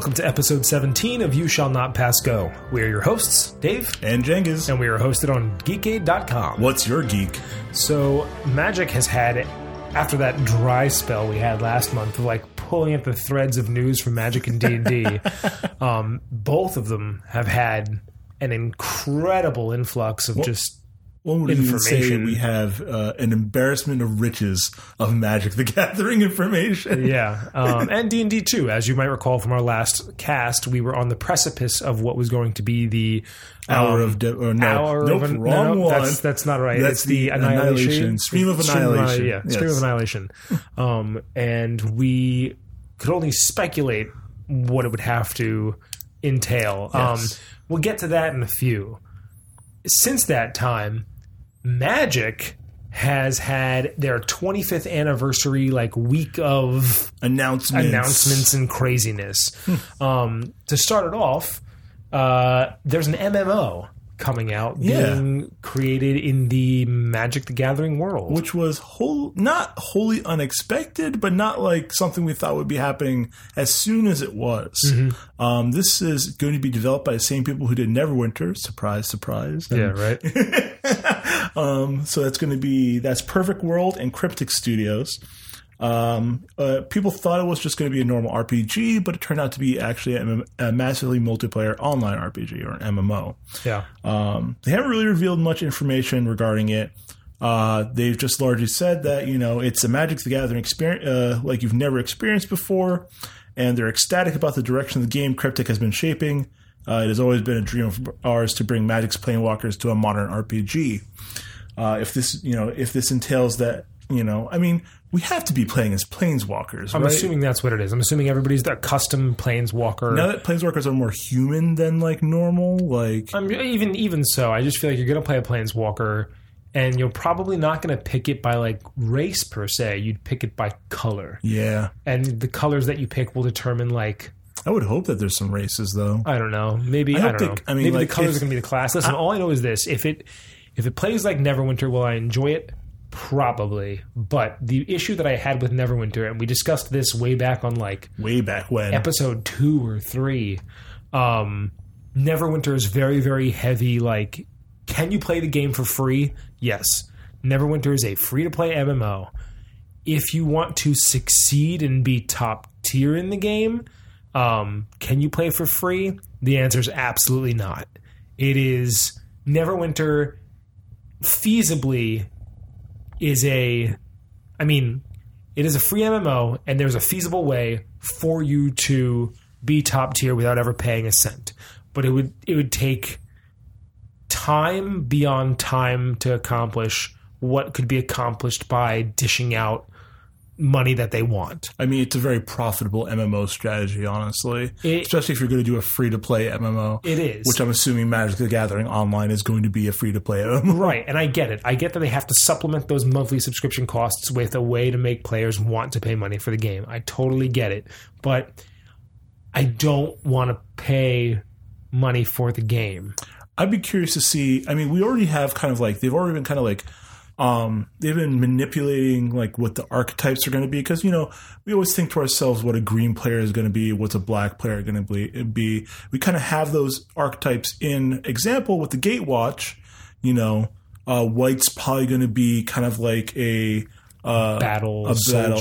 Welcome to episode 17 of You Shall Not Pass Go. We are your hosts, Dave, And Jengiz. and we are hosted on geekade.com. What's your geek? So, Magic has had, after that dry spell we had last month of like pulling at the threads of news from Magic and D&D, um, both of them have had an incredible influx of just One would even say Information. we have uh, an embarrassment of riches of Magic the Gathering information. Yeah, um, and D and D too. As you might recall from our last cast, we were on the precipice of what was going to be the Hour um, of de- or no, hour nope, of an- wrong no, no, one. That's, that's not right. That's it's the, the annihilation, Annihilation. Stream of Annihilation. yeah, stream of annihilation. um, and we could only speculate what it would have to entail. Um, Yes. we'll get to that in a few. Since that time, Magic has had their 25th anniversary like week of announcements. announcements and craziness. um, to start it off, uh, there's an MMO coming out Yeah. being created in the Magic the Gathering world. which was whole, not wholly unexpected, but not like something we thought would be happening as soon as it was. Mm-hmm. Um, this is going to be developed by the same people who did Neverwinter. Surprise, surprise. And, yeah, right. um, so that's going to be that's Perfect World and Cryptic Studios. Um, uh, people thought it was just going to be a normal RPG, but it turned out to be actually a, a massively multiplayer online RPG or an MMO. yeah. Um, they haven't really revealed much information regarding it. Uh, they've just largely said that you know it's a Magic the Gathering experience uh, like you've never experienced before, and they're ecstatic about the direction the game Cryptic has been shaping. Uh, it has always been a dream of ours to bring Magic's Planeswalkers to a modern RPG. Uh, if this you know if this entails that you know I mean we have to be playing as Planeswalkers. I'm right? assuming that's what it is. I'm assuming everybody's a custom planeswalker. now that Planeswalkers are more human than like normal, like I'm, even even so, I just feel like you're gonna play a planeswalker, and you're probably not gonna pick it by like race per se. You'd pick it by color, yeah. and the colors that you pick will determine like I would hope that there's some races though. I don't know. Maybe I, hope don't they- know. I mean, maybe like, the colors if- are gonna be the class. Listen, all I know is this: if it if it plays like Neverwinter, will I enjoy it? Probably. But the issue that I had with Neverwinter, and we discussed this way back on like way back when. episode two or three. Um, Neverwinter is very, very heavy. Like, can you play the game for free? Yes. Neverwinter is a free to play MMO. If you want to succeed and be top tier in the game, um, can you play for free? The answer is absolutely not. It is Neverwinter feasibly is a I mean, it is a free MMO, and there's a feasible way for you to be top tier without ever paying a cent. But it would it would take time beyond time to accomplish what could be accomplished by dishing out money that they want. I mean, it's a very profitable MMO strategy, honestly. It- Especially if you're going to do a free to play MMO. It is. Which I'm assuming Magic the Gathering Online is going to be a free to play MMO. Right, and I get it. I get that they have to supplement those monthly subscription costs with a way to make players want to pay money for the game. I totally get it. But I don't want to pay money for the game. I'd be curious to see. I mean, we already have kind of like, they've already been kind of like, um, they've been manipulating like what the archetypes are going to be because you know we always think to ourselves what a green player is going to be, what's a black player going to be. Be We kind of have those archetypes in example with the Gatewatch. You know, uh, white's probably going to be kind of like a uh, Battle, a battle,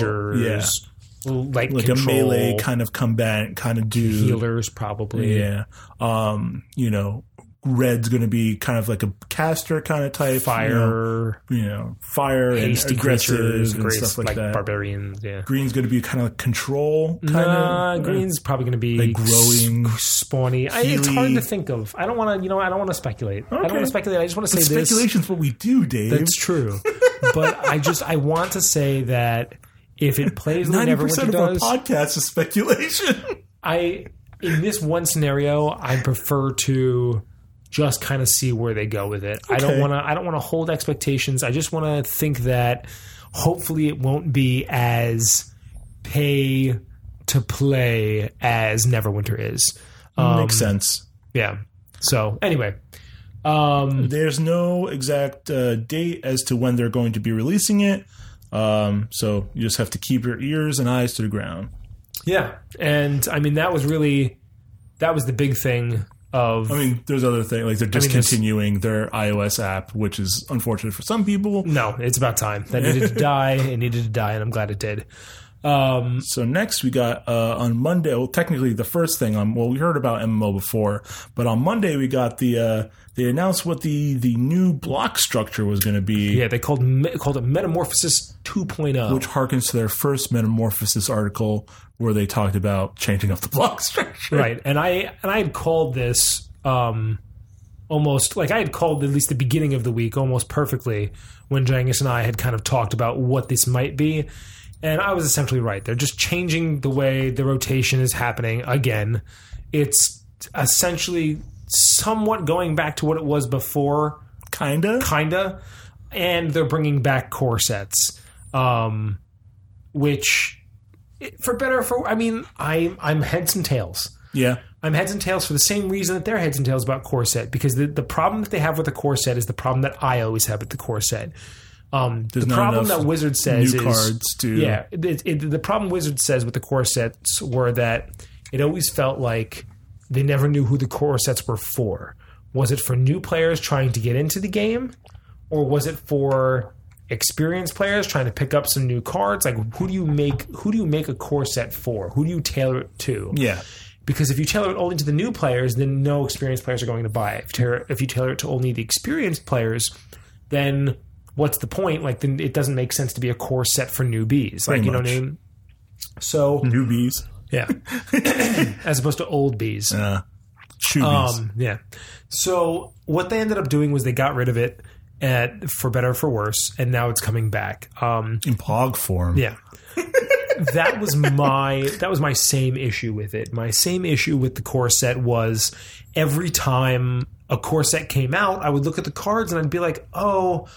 like, like control, a melee kind of combat kind of dude. healers, probably. Yeah. Um, you know, red's going to be kind of like a caster kind of type. Fire, You know, you know fire hasty and aggressive and stuff like, like that. barbarians. Yeah. Green's going to be kind of like control. Kind Nah, of. green's probably going to be Like growing, spawny. I, it's hard to think of. I don't want to. You know, I don't want to speculate. I don't want to speculate. I just want to But say this. speculation's what we do, Dave. That's true. but I just I want to say that if it plays Ninety percent of our podcast is speculation. I in this one scenario I prefer to just kind of see where they go with it. I don't want to I don't want to hold expectations. I just want to think that hopefully it won't be as pay to play as Neverwinter is. Um, Makes sense. Yeah. So anyway, um, There's no exact uh, date as to when they're going to be releasing it. Um, so you just have to keep your ears and eyes to the ground. Yeah, and I mean that was really that was the big thing of I mean, there's other things like they're mean, there's- discontinuing their iOS app, which is unfortunate for some people. no, it's about time that needed to die. It needed to die, and I'm glad it did. Um, So next we got uh, on Monday. Well, technically the first thing on well we heard about MMO before, but on Monday we got the uh, they announced what the the new block structure was going to be, yeah, they called called it Metamorphosis 2.0. which harkens to their first Metamorphosis article where they talked about changing up the block structure. right and i and i had called this um almost like i had called at least the beginning of the week almost perfectly when Jangus and i had kind of talked about what this might be and i was essentially right they're just changing the way the rotation is happening again it's essentially somewhat going back to what it was before Kinda. kinda and they're bringing back core sets um which for better or for i mean i i'm heads and tails Yeah. I'm heads and tails for the same reason that they're heads and tails about core set because the, the problem that they have with the core set is the problem that I always have with the core set. Um, the problem that Wizard says new is cards to- yeah. It, it, the problem Wizard says with the core sets were that it always felt like they never knew who the core sets were for. Was it for new players trying to get into the game, or was it for experienced players trying to pick up some new cards? Like who do you make who do you make a core set for? Who do you tailor it to? Yeah. because if you tailor it only to the new players, then no experienced players are going to buy it. If you tailor, if you tailor it to only the experienced players, then what's the point? Like, then it doesn't make sense to be a core set for newbies. Like, Pretty you know what I mean? So, Newbies. yeah, as opposed to old bees. Uh. Um, yeah. So what they ended up doing was they got rid of it at, for better or for worse, and now it's coming back. Um, in POG form. yeah. that was my that was my same issue with it. My same issue with the core set was every time a core set came out, I would look at the cards and I'd be like, "Oh,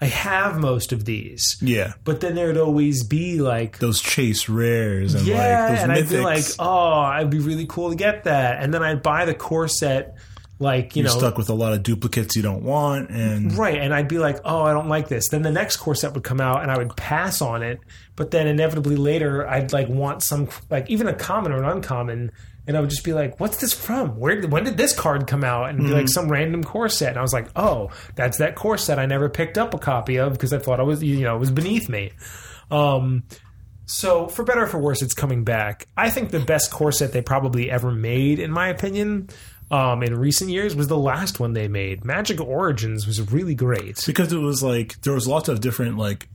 I have most of these." Yeah. But then there'd always be like Those chase rares and yeah, like those and mythics. I'd be like, "Oh, it'd be really cool to get that." And then I'd buy the core set like, you You're know, stuck with a lot of duplicates you don't want and Right, and I'd be like, "Oh, I don't like this." Then the next core set would come out, and I would pass on it. But then inevitably later, I'd like want some, like even a common or an uncommon, and I would just be like, "What's this from? Where? When did this card come out?" And it'd be like some random core set, and I was like, "Oh, that's that core set I never picked up a copy of because I thought I was, you know, it was beneath me." Um, so for better or for worse, it's coming back. I think the best core set they probably ever made, in my opinion. Um, in recent years was the last one they made. Magic Origins was really great. because it was like there was lots of different like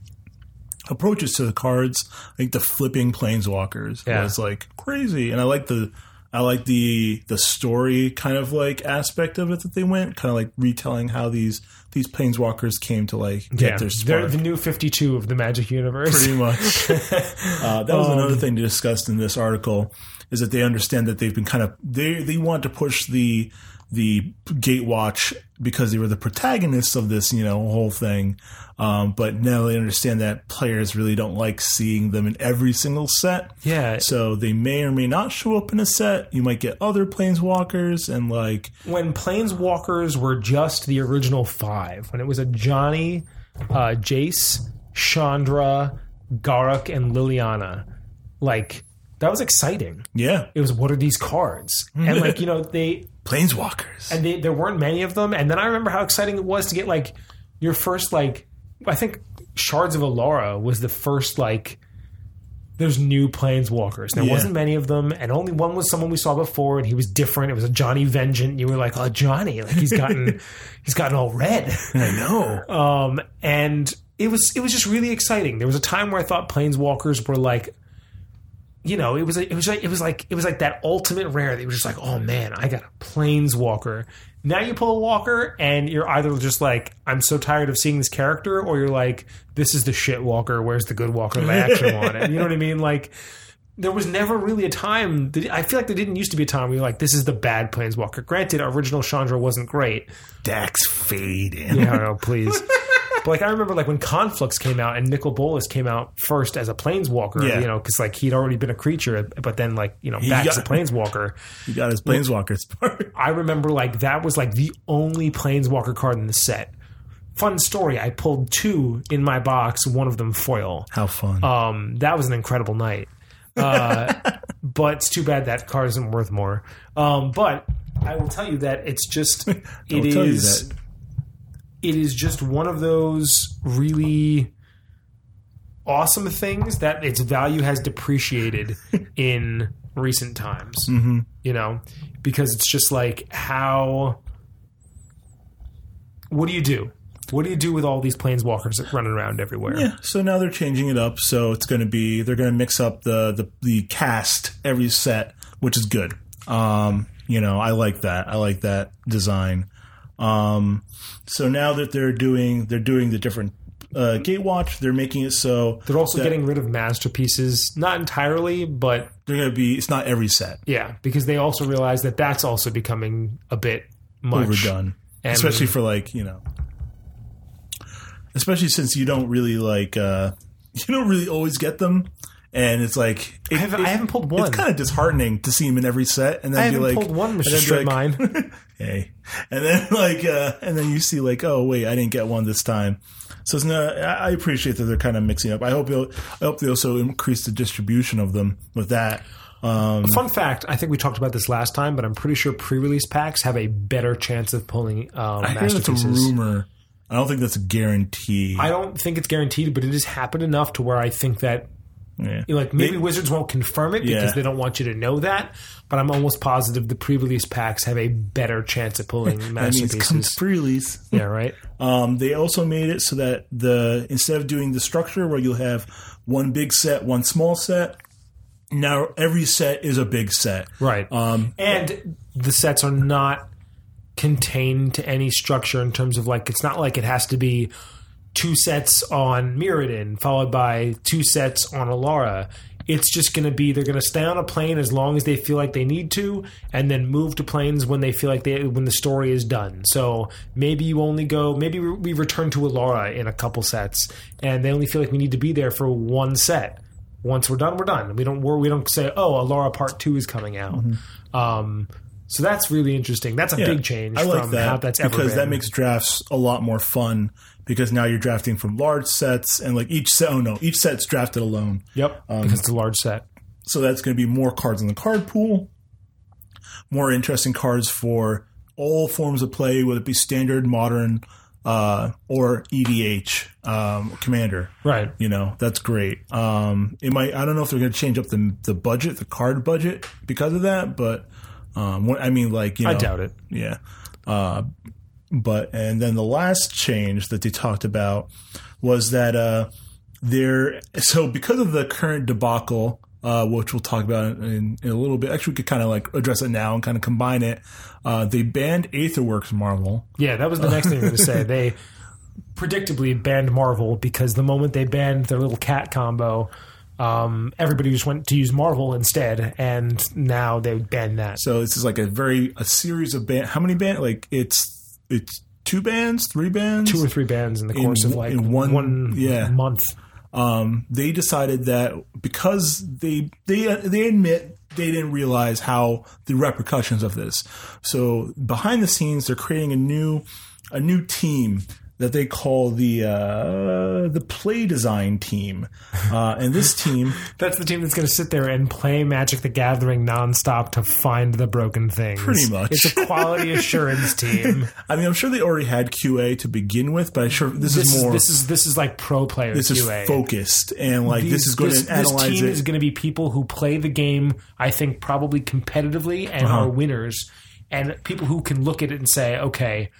approaches to the cards. Like the flipping planeswalkers Yeah. was like crazy, and I like the I like the the story kind of like aspect of it that they went kind of like retelling how these these planeswalkers came to like get their They're the new 52 of the Magic Universe. pretty much. uh, that was another thing discussed in this article is that they understand that they've been kind of they they want to push the the Gatewatch because they were the protagonists of this you know whole thing, um, but now they understand that players really don't like seeing them in every single set. Yeah. So they may or may not show up in a set. You might get other planeswalkers and like When Planeswalkers were just the original five, when it was Ajani, uh, Jace, Chandra, Garruk, and Liliana, like that was exciting. yeah, It was what are these cards? And like, you know, they planeswalkers. and they, there weren't many of them. And then I remember how exciting it was to get like your first like I think Shards of Alara was the first like there's new planeswalkers. There Yeah. wasn't many of them, and only one was someone we saw before, and he was different. It was Ajani Vengeant. You were like, oh Johnny, like he's gotten he's gotten all red. I know. Um, and it was it was just really exciting. There was a time where I thought planeswalkers were like, you know, it was it was like it was like it was like that ultimate rare. That was just like, oh man, I got a planeswalker. Now you pull a walker, and you're either just like, I'm so tired of seeing this character, or you're like, this is the shit walker. Where's the good walker I actually want? it? You know what I mean? Like. There was never really a time. That, I feel like there didn't used to be a time where you're like, "This is the bad planeswalker." Granted, original Chandra wasn't great, Dax fade in. yeah, no, please. but like I remember, like when Conflux came out and Nicol Bolas came out first as a planeswalker, Yeah. you know, because like he'd already been a creature, but then like you know back as a planeswalker. He got his planeswalker spark. I remember like that was like the only planeswalker card in the set. Fun story. I pulled two in my box, one of them foil. How fun. Um, that was an incredible night. Uh, but it's too bad that card isn't worth more. Um, but I will tell you that it's just it I'll tell you that. It is just one of those really awesome things that its value has depreciated in recent times. Mm-hmm. You know, because it's just like how. What do you do? What do you do with all these planeswalkers running around everywhere? Yeah, so now they're changing it up. So it's going to be they're going to mix up the, the the cast every set, which is good. Um, you know, I like that. I like that design. Um, so now that they're doing they're doing the different uh, Gatewatch, they're making it so They're also that getting rid of masterpieces, not entirely, but they're going to be. It's not every set yeah, because they also realize that that's also becoming a bit much. overdone, And- especially for like you know, especially since you don't really like uh, you don't really always get them. And it's like it, I haven't, I haven't pulled one. It's kind of disheartening to see him in every set, and then I be haven't like, pulled one, Mr. Straight like, Mine. hey, and then like, uh, and then you see like, oh wait, I didn't get one this time. So it's not. I appreciate that they're kind of mixing up. I hope I hope they also increase the distribution of them with that. Um, Fun fact: I think we talked about this last time, but I'm pretty sure pre-release packs have a better chance of pulling um, I hear that's a rumor. I don't think that's a guarantee. I don't think it's guaranteed, but it has happened enough to where I think that yeah. like maybe They- Wizards won't confirm it because Yeah. they don't want you to know that. But I'm almost positive the pre-release packs have a better chance of pulling that means pre-release. yeah, right. Um, they also made it so that the instead of doing the structure where you'll have one big set, one small set, now every set is a big set. Right. Um, and the sets are not contained to any structure in terms of like it's not like it has to be two sets on Mirrodin followed by two sets on Alara. It's just going to be they're going to stay on a plane as long as they feel like they need to, and then move to planes when they feel like they when the story is done. So maybe you only go, maybe we return to Alara in a couple sets, and they only feel like we need to be there for one set. Once we're done, we're done. We don't we're, don't say, oh, Alara Part Two is coming out. Um, so that's really interesting. That's a Yeah, big change I like from that how that's ever because been. that makes drafts a lot more fun because now you're drafting from large sets and like each set. Oh no, each set's drafted alone. Yep, Um, because it's a large set. So that's going to be more cards in the card pool, more interesting cards for all forms of play, whether it be standard, modern, uh, or EDH um, commander. Right. You know, that's great. Um, it might. I don't know if they're going to change up the the budget, the card budget, because of that. But um, I mean, like you know, I doubt it. yeah. Uh, but and then the last change that they talked about was that uh, there. So because of the current debacle, uh, which we'll talk about in, in a little bit. Actually, we could kind of like address it now and kind of combine it. Uh, they banned Aetherworks Marvel. Yeah, that was the next thing we were going to say. They predictably banned Marvel because the moment they banned their little cat combo, um, everybody just went to use Marvel instead, and now they banned that. So this is like a very a series of band. How many band? Like it's it's two bands, three bands. Two or three bands in the course of like in one- one yeah. month. um, they decided that because they they they admit they didn't realize how the repercussions of this. So behind the scenes, they're creating a new a new team that they call the uh, the play design team, uh, and this team That's the team that's going to sit there and play Magic the Gathering nonstop to find the broken things. Pretty much. It's a quality assurance team. I mean, I'm sure they already had QA to begin with, but I'm sure this, This is more. this is this is like pro player this QA. is focused and like this is going this, to analyze this team it. is going to be people who play the game. I think probably competitively and Uh-huh. are winners, and people who can look at it and say, okay,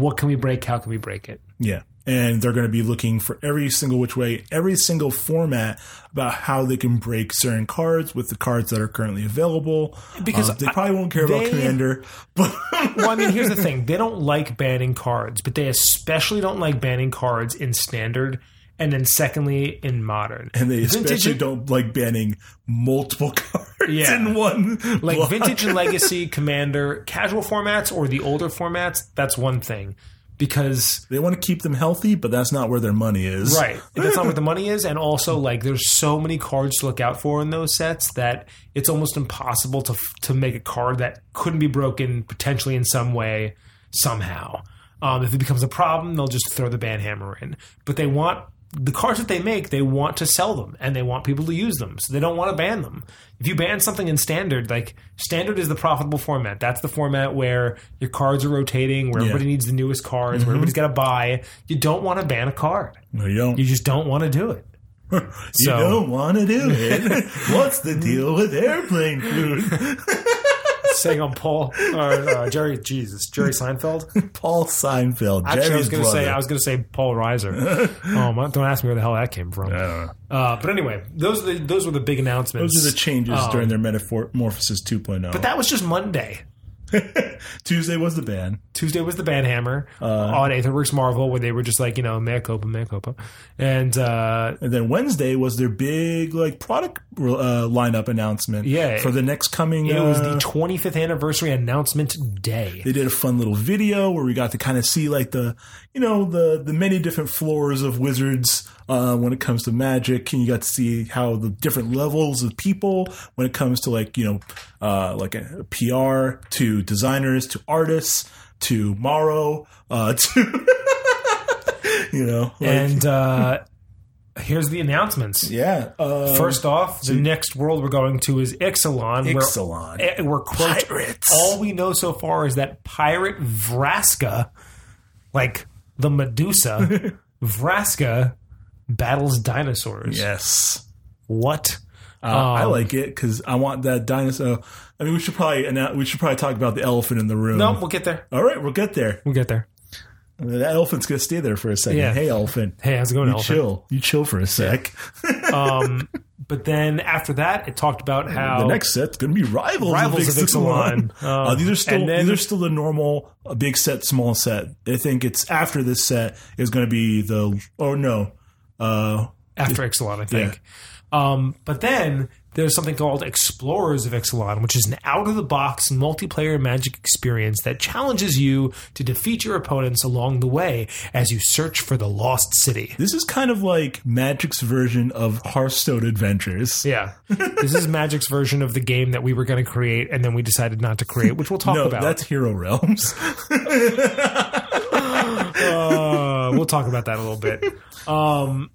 what can we break? How can we break it? Yeah. And they're going to be looking for every single which way, every single format about how they can break certain cards with the cards that are currently available. Because Uh, they probably won't care about Commander, but Well, I mean, here's the thing: they don't like banning cards, but they especially don't like banning cards in standard, and then secondly in modern. and they especially Vintage- don't like banning multiple cards Yeah. in one. like block. vintage and legacy commander casual formats or the older formats that's one thing because They want to keep them healthy, but that's not where their money is. right that's not where the money is and also like there's so many cards to look out for in those sets that it's almost impossible to to make a card that couldn't be broken potentially in some way somehow um, if it becomes a problem they'll just throw the ban hammer in but they want the cars that they make, they want to sell them and they want people to use them. So they don't want to ban them. If you ban something in standard, like standard is the profitable format. That's the format where your cards are rotating, where everybody needs the newest cards, where mm-hmm. everybody's got to buy. You don't want to ban a card. No, you don't. You just don't want to do it. You So- don't want to do it. What's the deal with airplane food? Saying on Paul or uh, Jerry, Jesus, Jerry Seinfeld. Paul Seinfeld, Actually, I was going to say. I was going to say Paul Reiser. oh, my, don't ask me where the hell that came from. I don't know. Uh, but anyway, those are the, those were the big announcements. Those are the changes during their Metamorphosis 2.0. Um, but that was just Monday. Tuesday was the ban. Tuesday was the Banhammer Uh, on Aetherworks Marvel, where they were just like you know mea culpa, mea culpa, and uh, And then Wednesday was their big like product uh, lineup announcement. Yeah. for the next coming. it was uh, the 25th anniversary announcement day. they did a fun little video where we got to kind of see like the you know the the many different floors of wizards uh, when it comes to magic and you got to see how the different levels of people when it comes to like you know uh, like a pr to designers to artists to Maro uh, to you know like, and uh, here's the announcements. yeah uh, First off, the next world we're going to is Ixalan. Ixalan. eh, We're quote, Pirates. All we know so far is that pirate Vraska, like the Medusa, Vraska battles dinosaurs. yes What? Uh, I like it because I want that dinosaur. I mean, we should probably announce, we should probably talk about the elephant in the room. No, we'll get there. All right, we'll get there. We'll get there. That elephant's gonna stay there for a second. Yeah. Hey, elephant. Hey, how's it going, You elephant? chill. You chill for a sec. Um, but then after that, it talked about how the next set's gonna be rivals. Rivals of Ixalan. uh, Um, these are still then- these are still the normal uh, big set, small set. I think it's after this set is gonna be the. Oh no. Uh, after Ixalan, I think. Um, but then there's something called Explorers of Ixalan, which is an out of the box multiplayer magic experience that challenges you to defeat your opponents along the way as you search for the lost city. this is kind of like Magic's version of Hearthstone Adventures. Yeah. this is Magic's version of the game that we were going to create and then we decided not to create, which we'll talk No, about. that's Hero Realms. uh, we'll talk about that a little bit. Um,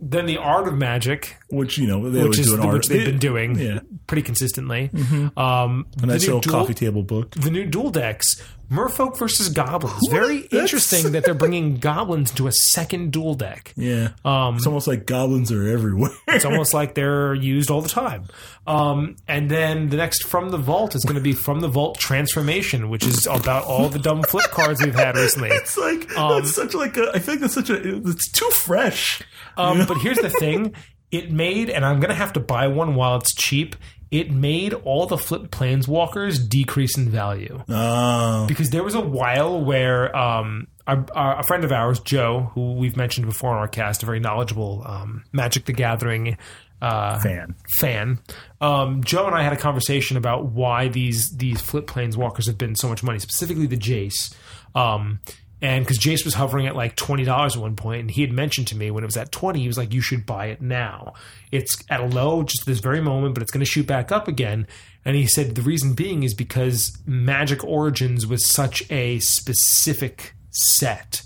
then the art of magic, which you know they which always is do an art. which they've been doing Yeah, pretty consistently. Um, a nice little dual- coffee table book. the new dual decks, Merfolk versus Goblins. Very That's- interesting that they're bringing goblins to a second dual deck. Yeah, Um, it's almost like goblins are everywhere. It's almost like they're used all the time. Um, and then the next From the Vault is going to be From the Vault Transformation, which is about all the dumb flip cards we've had recently. it's like Um, that's such like a. I think that's such a. It's too fresh. Um, but here's the thing it made, and I'm going to have to buy one while it's cheap. It made all the flip planeswalkers decrease in value. Oh, because there was a while where um, our, our, a friend of ours, Joe, who we've mentioned before on our cast, a very knowledgeable um, Magic the Gathering uh, fan. fan, um, Joe and I had a conversation about why these these flip planeswalkers have been so much money, specifically the Jace. And because Jace was hovering at like twenty dollars at one point, and he had mentioned to me when it was at twenty, he was like, "You should buy it now. It's at a low just this very moment, but it's going to shoot back up again." And he said the reason being is because Magic Origins was such a specific set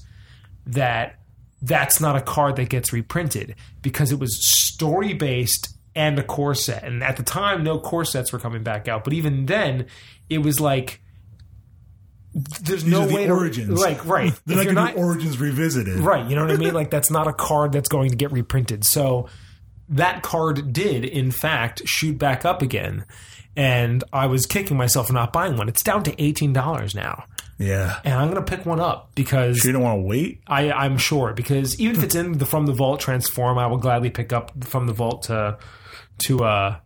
that that's not a card that gets reprinted because it was story based and a core set. And at the time, no core sets were coming back out. But even then, it was like there's These no the way origins. to like right. They're if not going to origins revisited. right, you know what I mean. Like that's not a card that's going to get reprinted. So that card did, in fact, shoot back up again. And I was kicking myself for not buying one. It's down to eighteen dollars now, Yeah. and I'm going to pick one up because You don't want to wait. I, I'm sure because even if it's in the from the vault transform, I will gladly pick up from the vault to to uh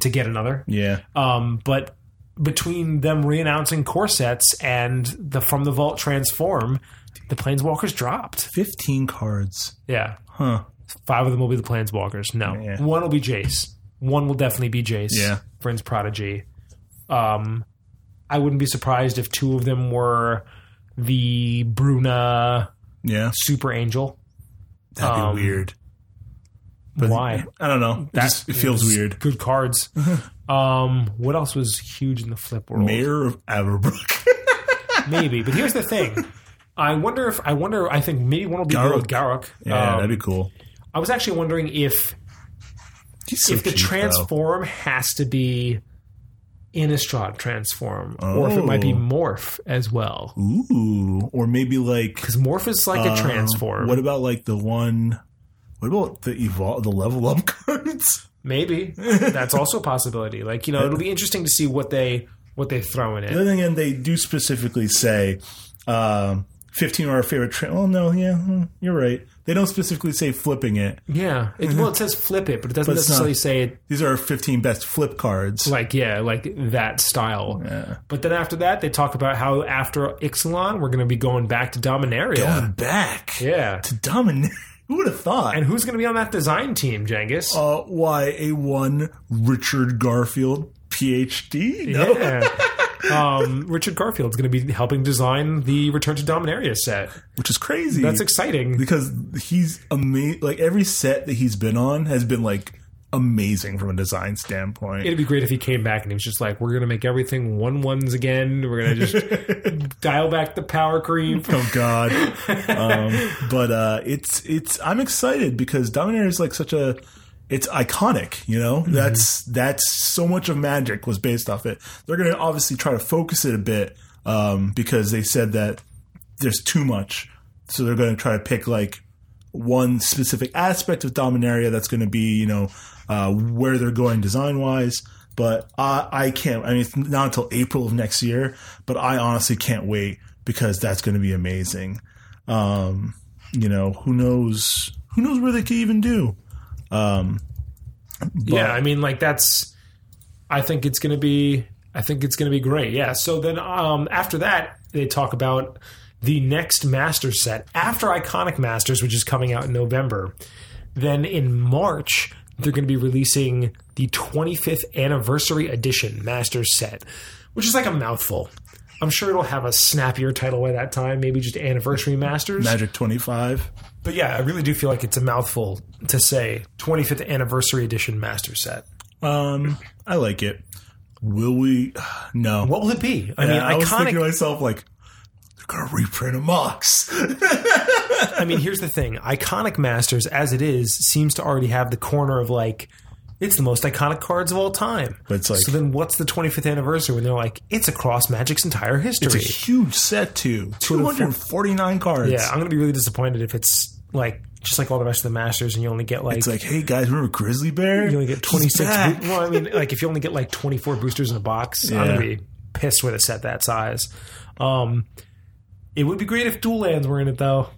to get another. Yeah. Um, but between them re-announcing core sets and the from the vault transform, the planeswalkers dropped. Fifteen cards. Yeah, Huh. five of them will be the planeswalkers. No, Yeah. one will be Jace. One will definitely be Jace. Yeah. Vryn's Prodigy. Um, I wouldn't be surprised if two of them were the Bruna Yeah. Super Angel. That'd be Um, weird. Why? I don't know. It, just- it feels weird. Good cards. um, what else was huge in the flip world? Mayor of Avabruck. Maybe, but here's the thing. I wonder if I wonder. I think maybe one will be. Garruk. Garruk. yeah, Um, that'd be cool. I was actually wondering if so if the cheap, though. transform has to be Innistrad transform, or if it might be Oh. morph as well. Ooh, or maybe like Because morph is like a uh, transform. What about like the one? What about the evolve the level up cards? Maybe that's also a possibility. Like you know, it'll be interesting to see what they what they throw in it. Then again, they do specifically say um, fifteen are our favorite. Tra- well, no, yeah, hmm, you're right. They don't specifically say flipping it. Yeah. It, well, it says flip it, but it doesn't But necessarily not- say it These are our fifteen best flip cards. like yeah, like that style. Yeah. But then after that, they talk about how after Ixalan, we're going to be going back to Dominaria. Going back Yeah. to dominate. Who would have thought? And who's going to be on that design team, Jengis? uh, why a one Richard Garfield PhD? No. Yeah. um, Richard Garfield's going to be helping design the Return to Dominaria set. which is crazy. That's exciting. because he's amazing. Like every set that he's been on has been like amazing from a design standpoint. It'd be great if he came back and he was just like, "We're going to make everything one ones again. We're going to just dial back the power creep." oh God! um, but uh, it's it's I'm excited because Dominaria is like such a it's iconic. You know, that's that's so much of Magic was based off it. They're going to obviously try to focus it a bit um, because they said that there's too much, so they're going to try to pick like one specific aspect of Dominaria that's going to be, you know, uh, where they're going design wise. But I, I can't. I mean, it's not until April of next year. But I honestly can't wait because that's going to be amazing. Um, you know, who knows? Who knows where they could even do? Um, yeah, I mean, like that's. I think it's going to be. I think it's going to be great. Yeah. So then, um, after that, they talk about the next master set after Iconic Masters, which is coming out in November. Then in March, they're going to be releasing the 25th anniversary edition Masters set, which is like a mouthful. I'm sure it'll have a snappier title by that time, maybe just Anniversary Masters. Magic twenty five. But yeah, I really do feel like it's a mouthful to say 25th anniversary edition master set. Um, I like it. Will we? No. What will it be? I Yeah, mean, I was thinking to myself like, gonna reprint a Mox. I mean, here's the thing: iconic masters, as it is, seems to already have the corner of like, it's the most iconic cards of all time. But it's like- so then, what's the 25th anniversary when they're like, it's across Magic's entire history? It's a huge set too. Two hundred forty nine cards. yeah, I'm gonna be really disappointed if it's like just like all the rest of the masters, and you only get like. It's like, hey guys, remember Grizzly Bear? you only get 26 bo- well i mean like if you only get like 24 boosters in a box i'm gonna be pissed with a set that size um it would be great if dual lands were in it though.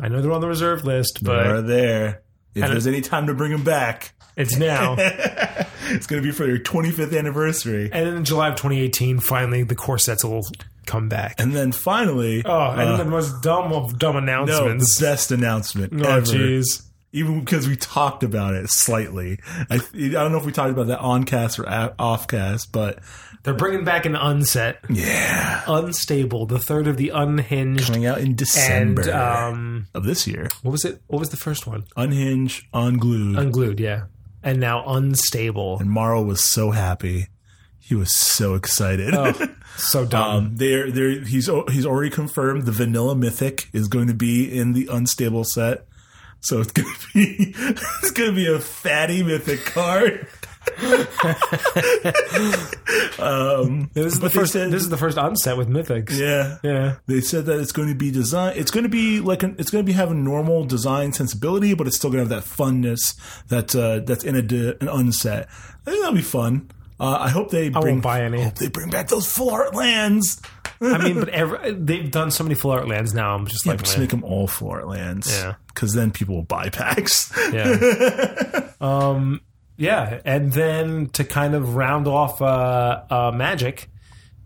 I know they're on the reserve list but They are there. If there's any time to bring them back, it's now. It's going to be for your 25th anniversary. and then in july of 2018 finally the core sets will come back. And then finally, oh and uh, then the most dumb of dumb no, the announcements. best announcement oh jeez. Even because we talked about it slightly. I, I don't know if we talked about that on cast or off cast, but they're bringing back an unset. Yeah, unstable. The third of the unhinged coming out in December and um of this year. what was it? What was the first one? Unhinged, unglued, unglued yeah. And now unstable. And Maro was so happy. He was so excited. Oh, so dumb. Um, they're, they're, he's he's already confirmed the vanilla mythic is going to be in the unstable set, so it's gonna be it's gonna be a fatty mythic card. um, this is the first. said- this is the first unset with mythics. yeah, yeah. they said that it's going to be design. It's going to be like an, it's going to be having normal design sensibility, but it's still going to have that funness that uh, that's in a de, an unset. I think that'll be fun. Uh, I hope they bring won't buy any. They bring back those full art lands. I mean, but every, they've done so many full art lands now. I'm just like, Just man. make them all full art lands. Yeah. Because then people will buy packs. yeah. um, yeah, and then to kind of round off uh, uh, Magic,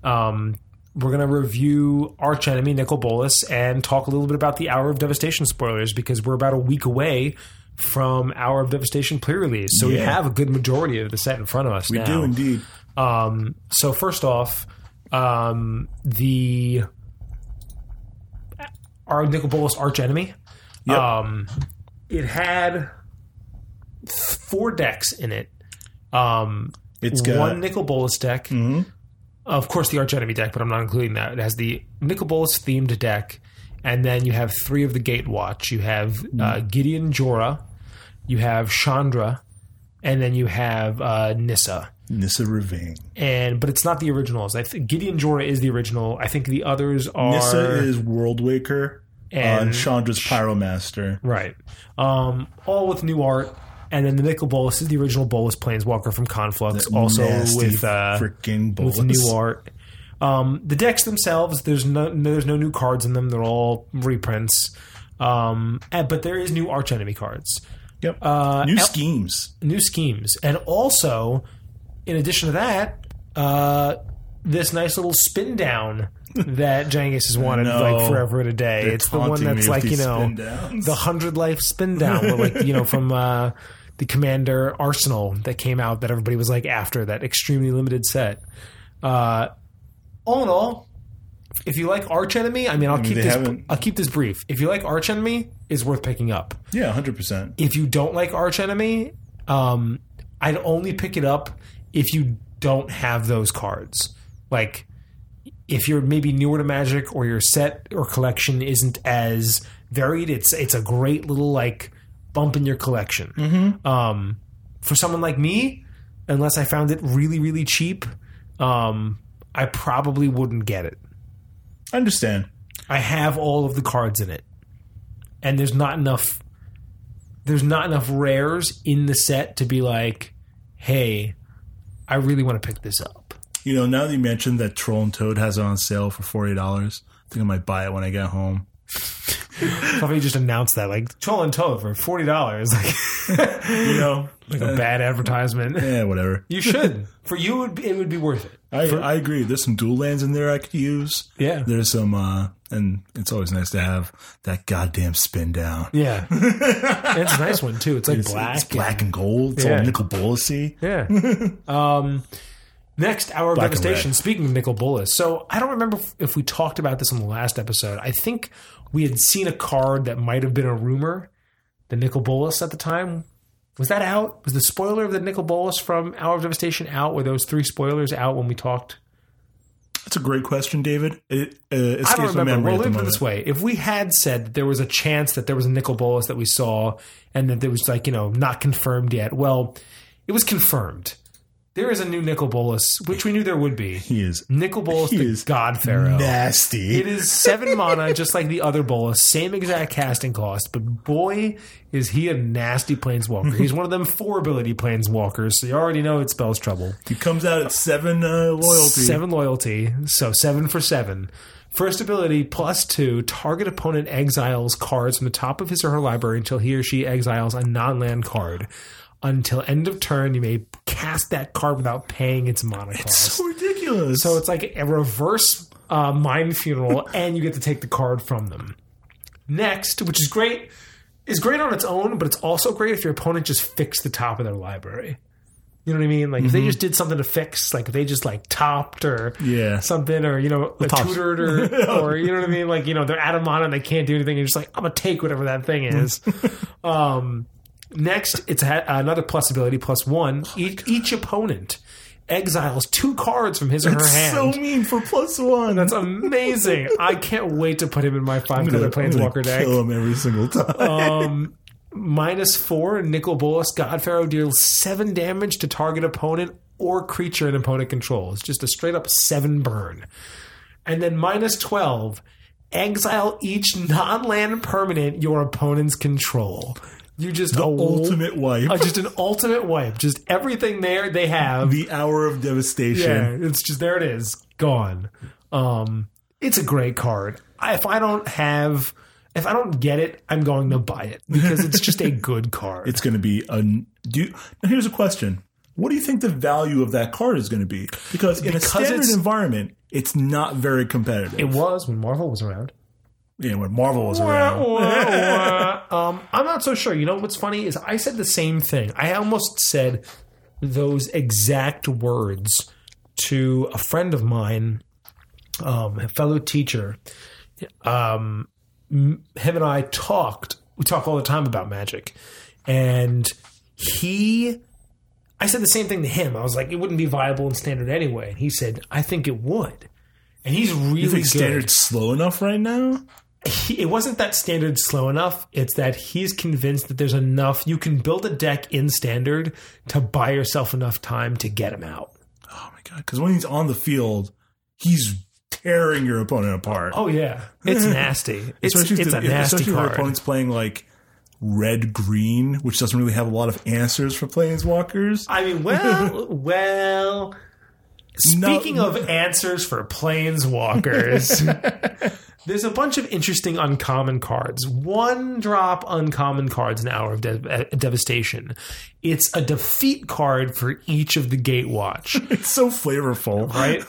um, we're gonna review Arch Enemy Nicol Bolas and talk a little bit about the Hour of Devastation spoilers because we're about a week away from Hour of Devastation pre-release, so we have a good majority of the set in front of us we now. do indeed. Um, so first off, um, the our Nicol Bolas arch enemy. Yep. Um, it had four decks in it. Um, It's got- one Nicol Bolas deck. Of course, the arch enemy deck, but I'm not including that. It has the Nicol Bolas themed deck, and then you have three of the Gatewatch. You have uh, Gideon Jura, you have Chandra, and then you have uh, Nissa. Nissa Revane. And but it's not the originals. I think Gideon Jura is the original. I think the others are Nissa is World Waker, And- and Chandra's Pyromaster. right. Um, all with new art. And then the Nicol Bolas is the original Bolas Planeswalker from Conflux, also Nasty with uh, freaking with new art. Um, the decks themselves, there's no, there's no new cards in them. They're all reprints. Um, and- but there is new arch enemy cards, Yep. Uh, new schemes. new schemes, and also, in addition to that, uh, this nice little spin down that Jangis has wanted No. like forever and a day. It's the one that's like you know the hundred life spin down, where, like you know from uh, the Commander Arsenal that came out that everybody was like after that extremely limited set. Uh, all in all, if you like Arch Enemy, I mean, I'll keep this. haven't- I'll keep this brief. If you like Arch Enemy, is worth picking up. Yeah, hundred percent. If you don't like Arch Enemy, um, I'd only pick it up if you don't have those cards. Like, if you're maybe newer to Magic or your set or collection isn't as varied, it's it's a great little like bump in your collection. Mm-hmm. Um, for someone like me, unless I found it really really cheap, um, I probably wouldn't get it. I understand. I have all of the cards in it, and there's not enough. There's not enough rares in the set to be like, hey, I really want to pick this up. You know, now that you mentioned that Troll and Toad has it on sale for forty dollars, I think I might buy it when I get home. You just announced that, like Troll and Toad for forty dollars, like You know, like a bad advertisement. yeah, whatever. You should. For you, it would be, it would be worth it. I, I agree. There's some dual lands in there I could use. Yeah. There's some, uh, and it's always nice to have that goddamn spin down. Yeah, it's a nice one too. It's like It's black. It's black and gold. It's Yeah. all nickel bolusy. Yeah. um, next, Hour of Black Devastation. Speaking of Nicol Bolas, so I don't remember if, if we talked about this on the last episode. I think we had seen a card that might have been a rumor, the Nicol Bolas at the time. Was that out? Was the spoiler of the Nicol Bolas from Hour of Devastation out? Were those three spoilers out when we talked? That's a great question, David. It uh, I escapes don't my memory Well, at the let me put this way: if we had said that there was a chance that there was a Nicol Bolas that we saw, and that there was like you know not confirmed yet, well, it was confirmed. There is a new Nicol Bolas, which we knew there would be. He is Nicol Bolas, He the is God Pharaoh. nasty. It is seven mana, just like the other Bolas, same exact casting cost, but boy, is he a nasty planeswalker. He's one of them four ability planeswalkers, so you already know it spells trouble. He comes out at seven uh, loyalty. Seven loyalty, so seven for seven. First ability plus two. Target opponent exiles cards from the top of his or her library until he or she exiles a non-land card. Until end of turn, you may cast that card without paying its mana cost. So ridiculous. So it's like a reverse uh, mind funeral, and you get to take the card from them. Next, which is great, is great on its own, but it's also great if your opponent just fixed the top of their library. You know what I mean? Like if they just did something to fix, like if they just like topped or Yeah. something, or you know, a tops. tutored, or or you know what I mean? Like you know, they're out of mana and they can't do anything. You're just like, I'm gonna take whatever that thing is. um, next, it's another plus ability, plus one. Oh each, each opponent exiles two cards from his or her hand. so mean for plus one. That's amazing. I can't wait to put him in my five color planeswalker deck. Kill him every single time. Um, minus four, Nicol Bolas God Pharaoh deals seven damage to target opponent or creature an opponent controls. Just a straight up seven burn. And then minus 12, exile each non land permanent your opponents control. You just the a- ultimate wipe. uh, just an ultimate wipe. Just everything there they have. the hour of devastation. Yeah, it's just there. It is gone. Um, it's a great card. I, if I don't have, if I don't get it, I'm going to buy it because it's just a good card. It's going to be a. Do you, now here's a question: What do you think the value of that card is going to be? Because in Because a standard environment, it's not very competitive. it was when Marvel was around. Yeah, when Marvel was around. um, I'm not so sure. You know what's funny is I said the same thing. I almost said those exact words to a friend of mine, um, a fellow teacher. Um, him and I talked. We talk all the time about magic, and he. I said the same thing to him. I was like, it wouldn't be viable in standard anyway. And he said, I think it would. And he's really You think good. standard's slow enough right now? He, it wasn't that standard slow enough. It's that he's convinced that there's enough. You can build a deck in standard to buy yourself enough time to get him out. Oh my god! Because when he's on the field, he's tearing your opponent apart. Oh yeah, it's nasty. It's, especially it's if a the- nasty especially if your card. opponent's playing like red green, which doesn't really have a lot of answers for planeswalkers. I mean, well, well. Speaking No. of answers for planeswalkers, there's a bunch of interesting uncommon cards. One drop uncommon cards in Hour of De- uh, Devastation. It's a defeat card for each of the Gatewatch, It's so flavorful, right?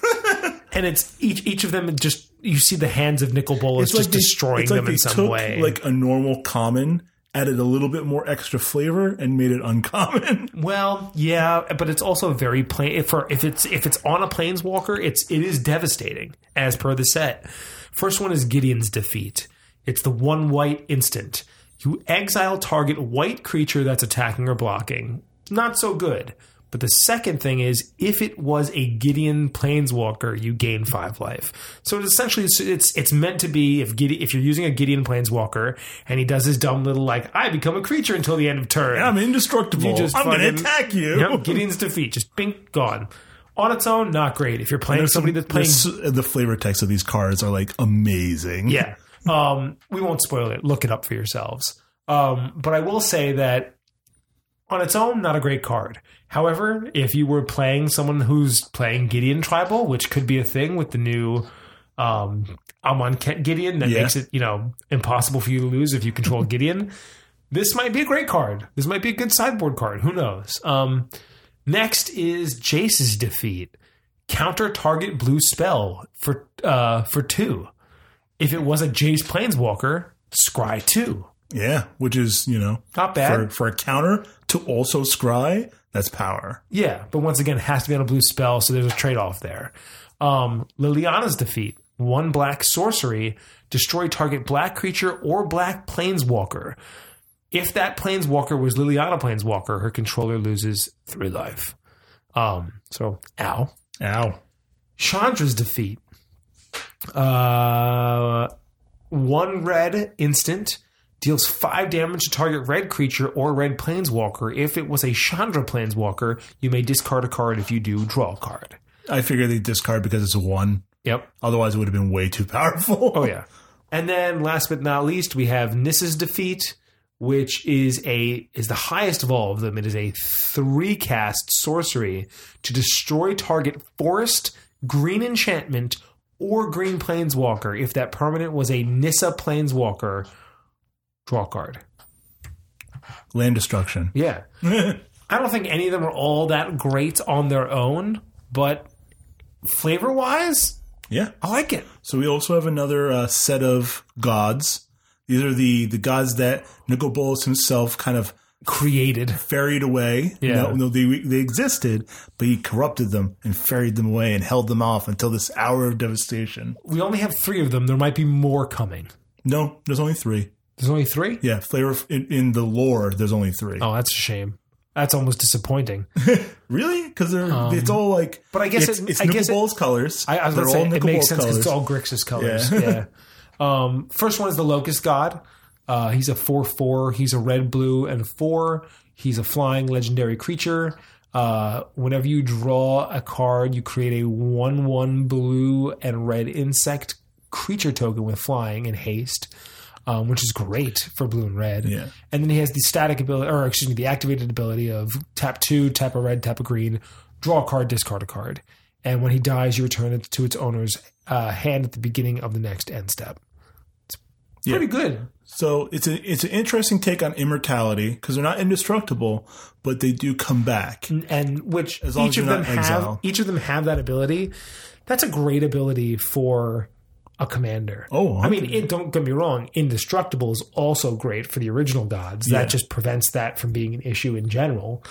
and it's each each of them just you see the hands of Nicol Bolas just they- destroying it's like them they in some took, way. Like a normal common, added a little bit more extra flavor and made it uncommon. Well, yeah, but it's also very plain. If for if it's if it's on a planeswalker, it's it is devastating as per the set. First one is Gideon's defeat. It's the one white instant. You exile target white creature that's attacking or blocking. Not so good. But the second thing is, if it was a Gideon Planeswalker, you gain five life. So it's essentially it's it's, meant to be if Gideon, if you're using a Gideon Planeswalker and he does his dumb little like I become a creature until the end of turn. I'm indestructible. You just I'm going to attack you. Yep, Gideon's defeat, just bink, gone. On its own, not great. If you're playing somebody that's playing, there's- the flavor text of these cards are like amazing. yeah, um, we won't spoil it. Look it up for yourselves. Um, but I will say that on its own, not a great card. However, if you were playing someone who's playing Gideon Tribal, which could be a thing with the new um, Amon Gideon that Yeah. makes it you know impossible for you to lose if you control Gideon. This might be a great card. This might be a good sideboard card. Who knows? Um, next is Jace's defeat. Counter target blue spell for uh, for two. If it was a Jace Planeswalker, scry two. Yeah, which is, you know, Not bad. for, for a counter to also scry, that's power. Yeah, but once again, it has to be on a blue spell, so there's a trade off there. Um, Liliana's defeat. One black sorcery, destroy target black creature or black planeswalker. If that planeswalker was Liliana Planeswalker, her controller loses three life. Um, so, ow. Ow. Chandra's defeat. Uh, one red instant deals five damage to target red creature or red planeswalker. If it was a Chandra planeswalker, you may discard a card. If you do, draw a card. I figure they discard because it's a one. Yep. Otherwise, it would have been way too powerful. Oh yeah. And then last but not least, we have Nissa's defeat, which is a is the highest of all of them. It is a three cast sorcery to destroy target forest, green enchantment, or green planeswalker. If that permanent was a Nissa planeswalker, draw card. Land destruction. Yeah. I don't think any of them are all that great on their own, but flavor wise, Yeah. I like it. So we also have another uh, set of gods. These are the the gods that Nicol Bolas himself kind of Created. ferried away. Yeah. No, no, they they existed, but he corrupted them and ferried them away and held them off until this hour of devastation. We only have three of them. There might be more coming. No, there's only three. There's only three? Yeah, flavor in, in the lore. There's only three. Oh, that's a shame. That's almost disappointing. Really? Because they're it's all like. Um, but I guess it's, it- it's I Nicol guess it- Bolas colors. I, I was They're to say, it makes sense because it's all Grixis colors. Yeah. Yeah. Um, first one is the Locust God. Uh, he's a 4 4. He's a red, blue, and 4. He's a flying legendary creature. Uh, whenever you draw a card, you create a 1 1 blue and red insect creature token with flying and haste. Um, which is great for blue and red. Yeah. And then he has the static ability, or excuse me, the activated ability of tap two, tap a red, tap a green, draw a card, discard a card. And when he dies, you return it to its owner's uh, hand at the beginning of the next end step. It's pretty good. So it's a it's an interesting take on immortality because they're not indestructible, but they do come back. And which As long each of them have, exile. each of them have that ability. That's a great ability for a commander. Oh, I mean, it, don't get me wrong. Indestructible is also great for the original gods. Yeah. That just prevents that from being an issue in general.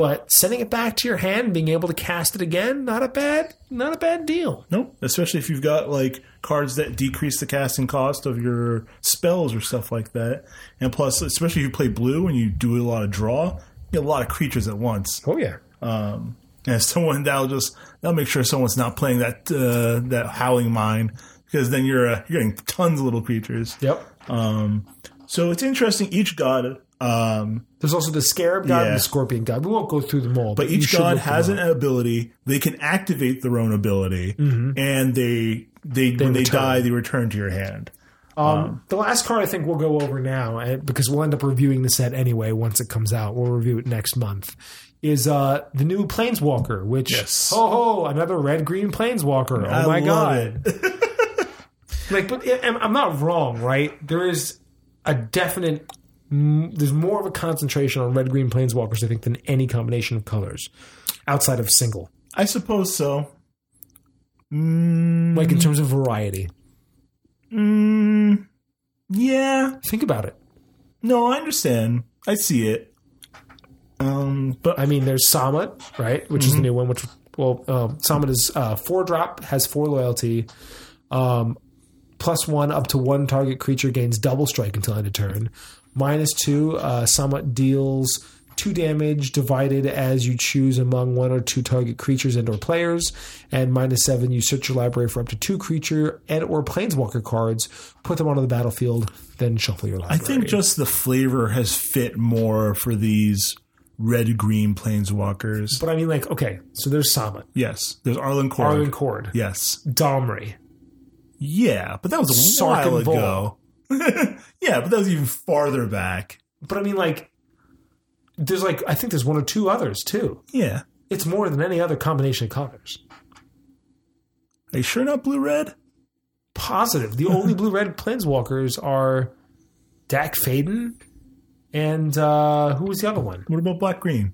But sending it back to your hand, being able to cast it again, not a bad, not a bad deal. No, especially if you've got like cards that decrease the casting cost of your spells or stuff like that. And plus, especially if you play blue and you do a lot of draw, you get a lot of creatures at once. Oh yeah, And someone that'll just that'll make sure someone's not playing that uh, that howling mine because then you're uh, you're getting tons of little creatures. Yep. Um, so it's interesting. Each god, um, There's also the Scarab God Yeah. and the Scorpion God. We won't go through them all, but you each god has an ability. They can activate their own ability, and they they, when they die, they return to your hand. Um, the last card I think we'll go over now, because we'll end up reviewing the set anyway once it comes out. We'll review it next month. Is uh the new Planeswalker, which Yes. ho ho another red green Planeswalker. Oh I my god! like, but I'm I'm not wrong, right? There is a definite. Mm, There's more of a concentration on red green Planeswalkers, I think, than any combination of colors outside of single. I suppose so. Mm, Like in terms of variety. mm, yeah. Think about it. No, I understand. I see it. Um, but I mean, there's Samut, right, which is the new one. Which well, Samut is uh, four drop, has four loyalty, um, plus one up to one target creature gains double strike until end of turn. Minus two, uh, Samut deals two damage divided as you choose among one or two target creatures and or players. And minus seven, you search your library for up to two creature and or planeswalker cards, put them onto the battlefield, then shuffle your library I think just the flavor has fit more for these red green planeswalkers. but I mean, like, okay, so there's Samut, yes, there's Arlinn Kord. Arlinn Kord, Yes, Domri. yeah, but that was a Sark while ago. yeah, but that was even farther back. But I mean, like, there's like I think there's one or two others too. Yeah, It's more than any other combination of colors. are you sure not blue red? Positive. The only blue red planeswalkers are Dack Fayden and uh, who was the other one? What about black green?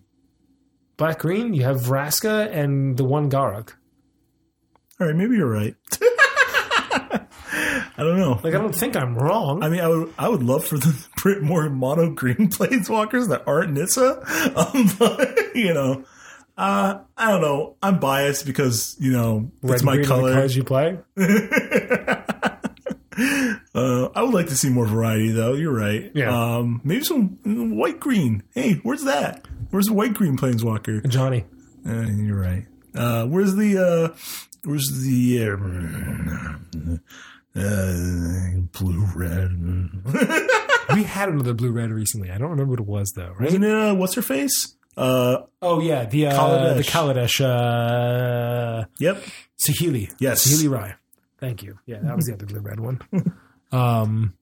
Black green. You have Vraska and the one Garruk. All right, maybe you're right. I don't know. Like I don't think I'm wrong. I mean, I would I would love for them to print more mono green planeswalkers that aren't Nissa. Um, but, you know, uh, I don't know. I'm biased because you know Red it's my color. cards you play. Uh, I would like to see more variety, though. You're right. Yeah. Um, maybe some white green. Hey, where's that? Where's the white green planeswalker? Johnny. Uh, you're right. Uh, where's the uh, where's the uh, uh, blue red? We had another blue red recently. I don't remember what it was though. Right? Isn't it? Uh, what's her face? Uh, Oh yeah, the uh, Kaladesh. the Kaladesh uh, yep. Saheeli. Yes. Saheeli Rai. Thank you. Yeah, that was the other blue red one. Um,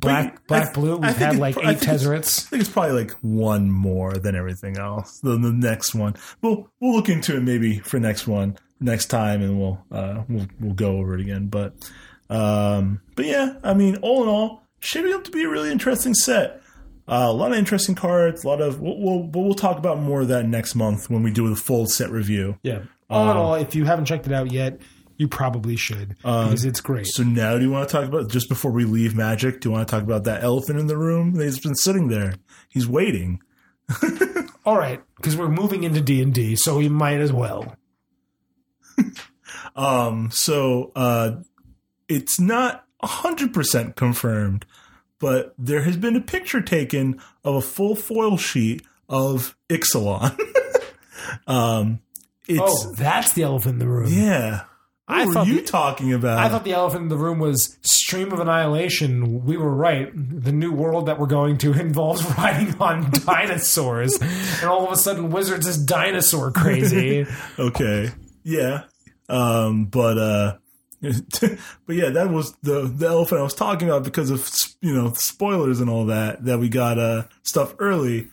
black, black, blue. We've had like eight Tezzerets. I think it's probably like one more than everything else. The, the next one, we'll we'll look into it maybe for next one next time, and we'll uh, we'll we'll go over it again. But um, but yeah, I mean, all in all, shaping up to be a really interesting set. Uh, a lot of interesting cards. A lot of we'll, we'll we'll talk about more of that next month when we do the full set review. Yeah. All in all, if you haven't checked it out yet, you probably should because it's great. So now, do you want to talk about just before we leave Magic? Do you want to talk about that elephant in the room? He's been sitting there. He's waiting. All right, because we're moving into D and D, so we might as well. Um, so uh, it's not hundred percent confirmed, but there has been a picture taken of a full foil sheet of Ixalan. um, it's Oh, that's the elephant in the room. yeah. What I were thought you the- talking about? I thought the elephant in the room was Stream of Annihilation. We were right. The new world that we're going to involves riding on dinosaurs, and all of a sudden, Wizards is dinosaur crazy. okay, yeah. Um, but uh, but yeah, that was the the elephant I was talking about because of you know spoilers and all that that we got uh stuff early.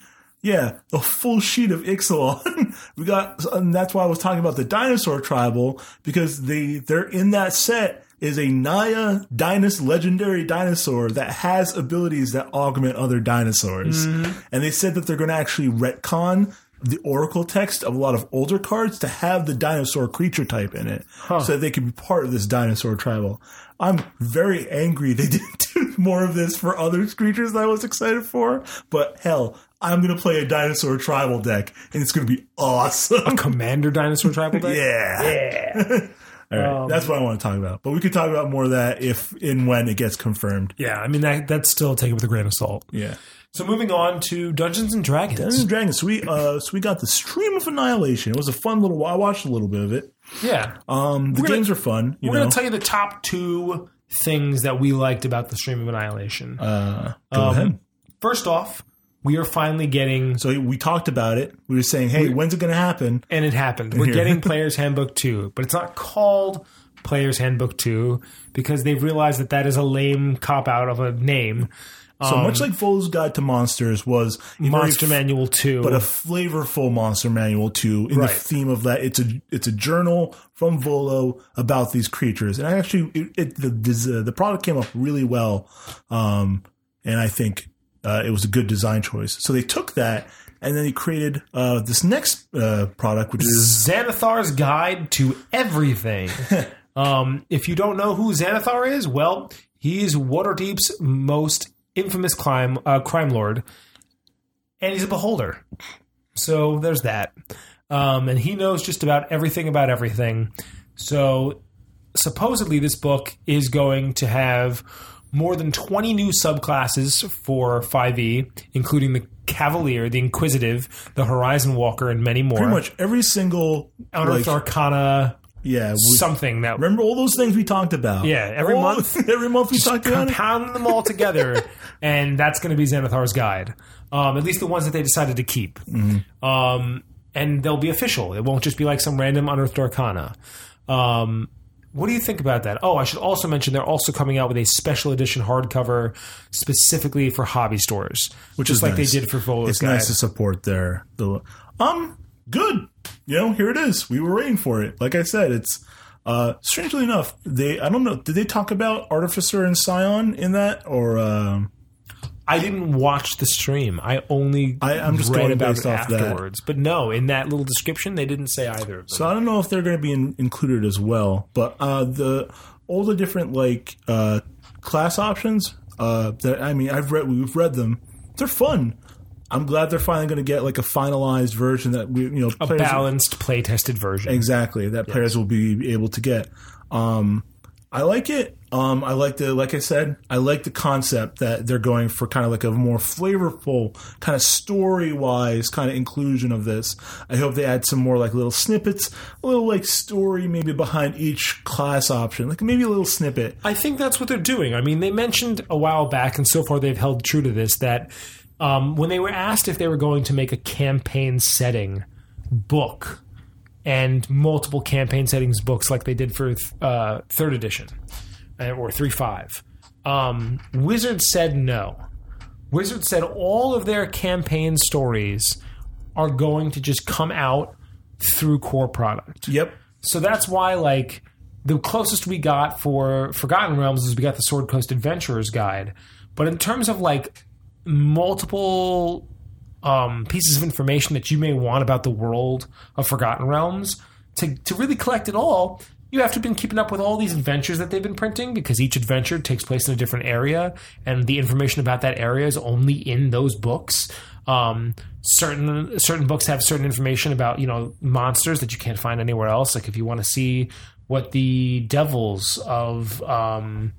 Yeah, a full sheet of Ixalan. we got, and that's why I was talking about the dinosaur tribal because they they're in that set is a Naya Dinos legendary dinosaur that has abilities that augment other dinosaurs, mm-hmm. and they said that they're going to actually retcon the oracle text of a lot of older cards to have the dinosaur creature type in it, so that they can be part of this dinosaur tribal. I'm very angry they didn't do more of this for other creatures that I was excited for, but hell, I'm gonna play a dinosaur tribal deck, and it's gonna be awesome. A Commander Dinosaur Tribal Deck? yeah. Yeah. All right, Um, that's what I want to talk about. But we could talk about more of that if and when it gets confirmed. Yeah, I mean, that, that's still take it with a grain of salt. Yeah. So moving on to Dungeons and Dragons. Dungeons and Dragons. So we uh, so we got the Stream of Annihilation. It was a fun little. I watched a little bit of it. yeah. Um, the We're gonna- games are fun. You We're know, going to tell you the top two things that we liked about the Stream of Annihilation. uh, go Um, ahead. First off, we are finally getting, So we talked about it. We were saying, hey, when's it going to happen? and it happened. We're getting Player's Handbook 2, but it's not called Player's Handbook 2 because they've realized that that is a lame cop out of a name. So much like Volo's Guide to Monsters was Monster Manual 2. but a flavorful monster manual Two in Right. the theme of that it's a it's a journal from Volo about these creatures and I actually it, it the the product came up really well um and I think uh, it was a good design choice so they took that and then they created uh, this next uh, product which is Xanathar's Guide to Everything. um, if you don't know who Xanathar is, well, he's Waterdeep's most infamous crime uh, crime lord, and he's a beholder. So there's that. Um, and he knows just about everything about everything. So supposedly, this book is going to have more than 20 new subclasses for 5e, including the Cavalier, the Inquisitive, the Horizon Walker, and many more. pretty much every single Unearthed like, Arcana, yeah we- something that remember all those things we talked about Yeah, every All- month. every month we talked about it compound them all together, and that's going to be Xanathar's guide. Um, at least the ones that they decided to keep. Mm-hmm. Um, and they'll be official. It won't just be like some random unearthed arcana. Um, what do you think about that? Oh, I should also mention they're also coming out with a special edition hardcover specifically for hobby stores, which just is like nice. they did for Volo's It's Guide. nice to support their the um good. You know, here it is. We were waiting for it. Like I said, it's uh strangely enough, they I don't know, did they talk about Artificer and Scion in that or um I didn't watch the stream. I only I- I'm just read going about based it off that. afterwards. But no, in that little description, they didn't say either of them. so I don't know if they're going to be in, included as well, but uh the all the different like uh class options uh that I mean, I've read we've read them. They're fun. I'm glad they're finally going to get like a finalized version that we you know a balanced, play tested version. Exactly. That players will be able to get. Um, I like it. Um, I like the, like I said, I like the concept that they're going for kind of like a more flavorful, kind of story wise kind of inclusion of this. I hope they add some more like little snippets, a little like story maybe behind each class option, like maybe a little snippet. I think that's what they're doing. I mean, they mentioned a while back, and so far they've held true to this, that um, when they were asked if they were going to make a campaign setting book and multiple campaign settings books like they did for uh, third edition uh, or 3.5, um, Wizard said no. Wizard said all of their campaign stories are going to just come out through core product. Yep. So that's why, like, the closest we got for Forgotten Realms is we got the Sword Coast Adventurers Guide. But in terms of like multiple um, pieces of information that you may want about the world of Forgotten Realms, to, to really collect it all, you have to have been keeping up with all these adventures that they've been printing because each adventure takes place in a different area, and the information about that area is only in those books. Um, certain certain books have certain information about you know monsters that you can't find anywhere else. Like if you want to see what the devils of um,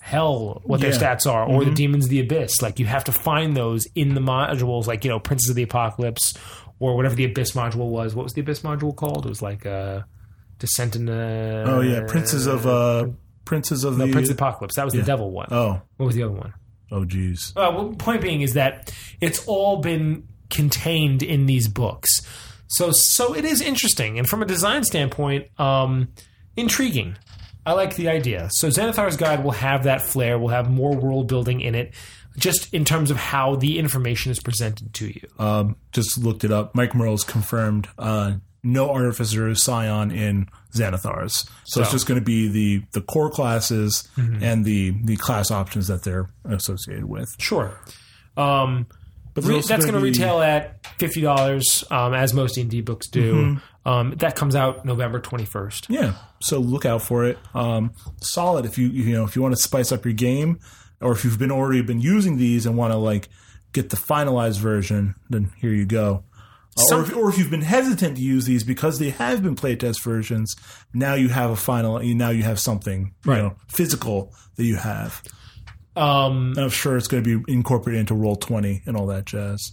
hell, what their stats are, or the demons of the abyss, like you have to find those in the modules, like you know Princes of the Apocalypse or whatever the abyss module was. What was the abyss module called? It was like uh, Descent in the Oh yeah, Princes of uh, Princes of no, the Prince of the Apocalypse. That was the devil one. Oh, What was the other one? oh geez. Uh, well, point being is that it's all been contained in these books. So, so it is interesting, and from a design standpoint, um, intriguing. I like the idea. So, Xanathar's Guide will have that flair. Will have more world building in it, just in terms of how the information is presented to you. Um, just looked it up. Mike Mearls confirmed uh, no Artificer Scion in Xanathar's. So, it's just going to be the the core classes and the the class options that they're associated with. Sure. Um, But Re- that's going to retail at fifty dollars, um, as most D and D books do. Mm-hmm. Um, that comes out November twenty first. Yeah, so look out for it. Um, solid if you you know if you want to spice up your game, or if you've been already been using these and want to like get the finalized version, then here you go. Uh, or, if, or if you've been hesitant to use these because they have been playtest versions, now you have a final. Now you have something you know, physical that you have. Um, I'm sure it's going to be incorporated into Roll Twenty and all that jazz.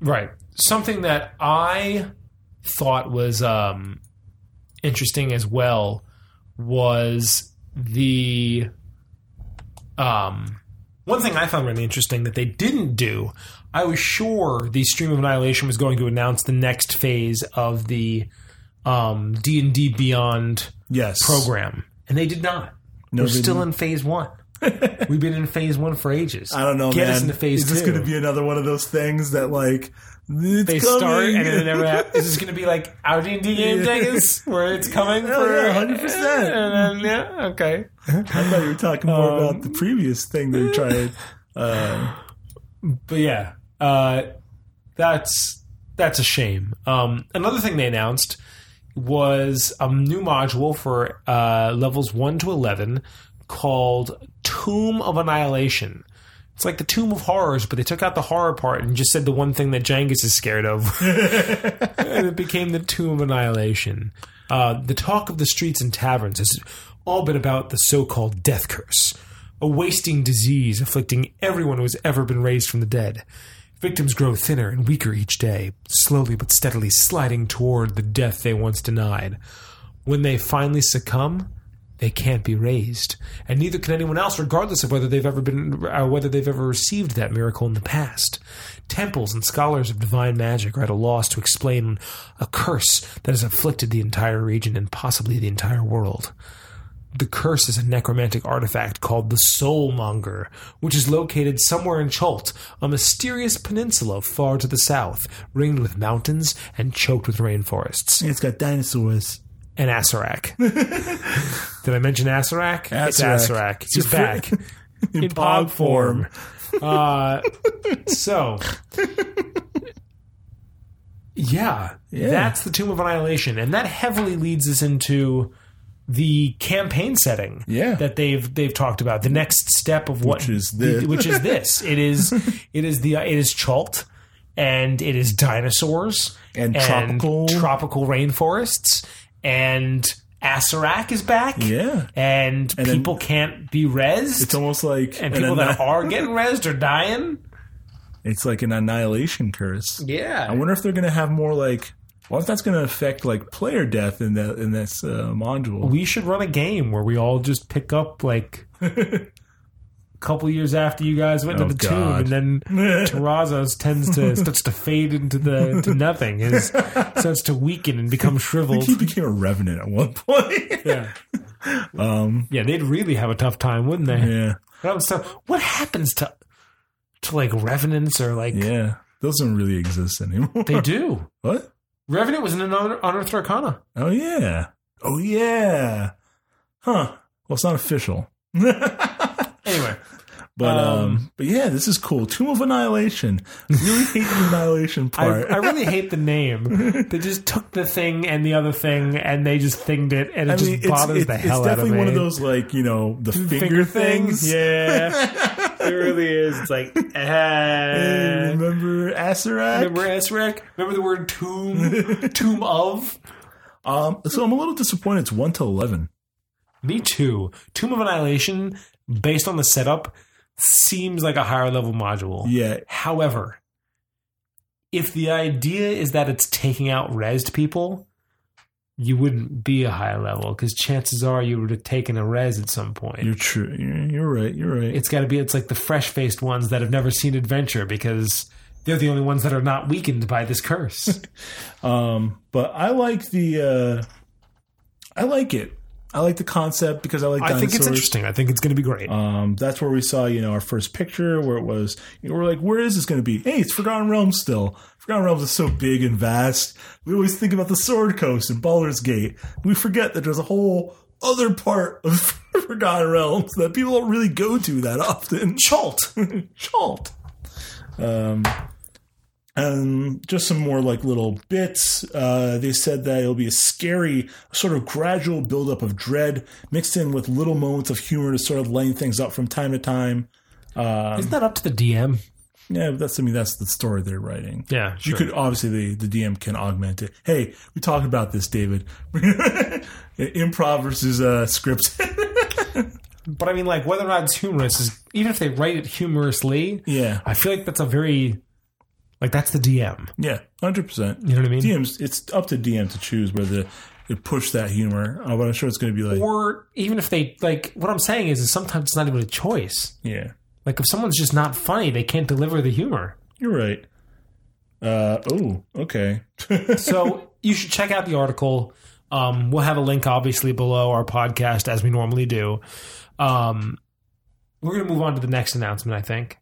Right. Something that I thought was um, interesting as well was the um, one thing I found really interesting that they didn't do. I was sure the Stream of Annihilation was going to announce the next phase of the um, D and D Beyond Yes, program, and they did not. No, We're still didn't. in phase one. We've been in phase one for ages. I don't know, Get man. us into phase Is this two. going to be another one of those things that like it's they coming. start and then it never happens. Is this going to be like our D and D game. Vegas, where it's coming Hell for yeah, 100%. And then, yeah, okay. I thought you were talking more Um, about the previous thing they tried. Uh, But yeah, uh, that's that's a shame. Um, another thing they announced was a new module for uh, levels one to eleven called Tomb of Annihilation. It's like the Tomb of Horrors, but they took out the horror part and just said the one thing that Jangus is scared of. and it became the Tomb of Annihilation. Uh, the talk of the streets and taverns has all been about the so called death curse, a wasting disease afflicting everyone who has ever been raised from the dead. Victims grow thinner and weaker each day, slowly but steadily sliding toward the death they once denied. When they finally succumb, they can't be raised, and neither can anyone else, regardless of whether they've ever been, or whether they've ever received that miracle in the past. Temples and scholars of divine magic are at a loss to explain a curse that has afflicted the entire region and possibly the entire world. The curse is a necromantic artifact called the Soulmonger, which is located somewhere in Chult, a mysterious peninsula far to the south, ringed with mountains and choked with rainforests. it's got dinosaurs. And Acererak. Did I mention Acererak? It's Acererak. He's It's back In, in pog form. Uh, so, yeah, Yeah. that's the Tomb of Annihilation, and that heavily leads us into the campaign setting Yeah. that they've they've talked about. The next step of what Which is the- this. which is this. It is it is the it is Chult and it is dinosaurs And tropical- tropical rainforests and Acererak is back. Yeah. And, then- people can't be rezzed. It's almost like and an people that are getting rezzed are dying. it's like an annihilation curse. Yeah. I wonder if they're going to have more like. What if that's going to affect like player death in that in this uh, module? we should run a game where we all just pick up like couple years after you guys went Oh, to the tomb, God. and then Terrazos tends to starts to fade into the to nothing. His starts to weaken and become shriveled. he became a revenant at one point. Yeah, um, yeah, they'd really have a tough time, wouldn't they? yeah, That was tough. What happens to to like revenants or like yeah. Those don't really exist anymore. they do? what? Revenant was in an Un- Unearthed Arcana. Oh yeah. Oh yeah. Huh. Well, it's not official. Anyway, But um, Um, but yeah, this is cool. Tomb of Annihilation. Really hate the annihilation I, part. I really hate the name. They just took the thing and the other thing, and they just thinged it, and it I just mean, bothers it's, the it's hell out of me. It's definitely one of those like you know the finger, things. Yeah, it really is. It's like, Hey, uh, remember Acererak? remember Esrek? Remember the word tomb? tomb of? Um, so I'm a little disappointed. It's one to eleven. Me too. Tomb of Annihilation, based on the setup, seems like a higher level module. Yeah, However, if the idea is that it's taking out rezzed people, you wouldn't be a high level because chances are you would have taken a res at some point. you're true. You're, you're right. You're right. it's got to be it's like the fresh faced ones that have never seen adventure because they're the only ones that are not weakened by this curse. Um, but I like the. Uh, I like it. I like the concept because I like. I think it's interesting. I think it's going to be great. Um, that's where we saw, you know, our first picture where it was, you know, we're like, where is this going to be? Hey, it's Forgotten Realms still. Forgotten Realms is so big and vast. We always think about the Sword Coast and Baldur's Gate. We forget that there's a whole other part of Forgotten Realms that people don't really go to that often. Chult. Chalt. Um, and just some more like little bits. Uh, they said that it'll be a scary, sort of gradual buildup of dread mixed in with little moments of humor to sort of lighten things up from time to time. Isn't that up to the DM? Yeah, but that's I mean that's the story they're writing. Yeah, You could obviously the, the DM can augment it. Hey, we talked about this, David. Improv versus uh, scripts. But I mean, like whether or not it's humorous is even if they write it humorously, Yeah, I feel like that's a very like that's the DM. yeah, hundred percent. You know what I mean? DMs, it's up to DM to choose whether to push that humor. Uh, but I'm sure it's going to be like, Or even if they like, what I'm saying is, is sometimes it's not even a choice. yeah, Like if someone's just not funny, they can't deliver the humor. you're right. Uh oh, okay. So you should check out the article. Um, we'll have a link obviously below our podcast as we normally do. Um, we're going to move on to the next announcement, I think,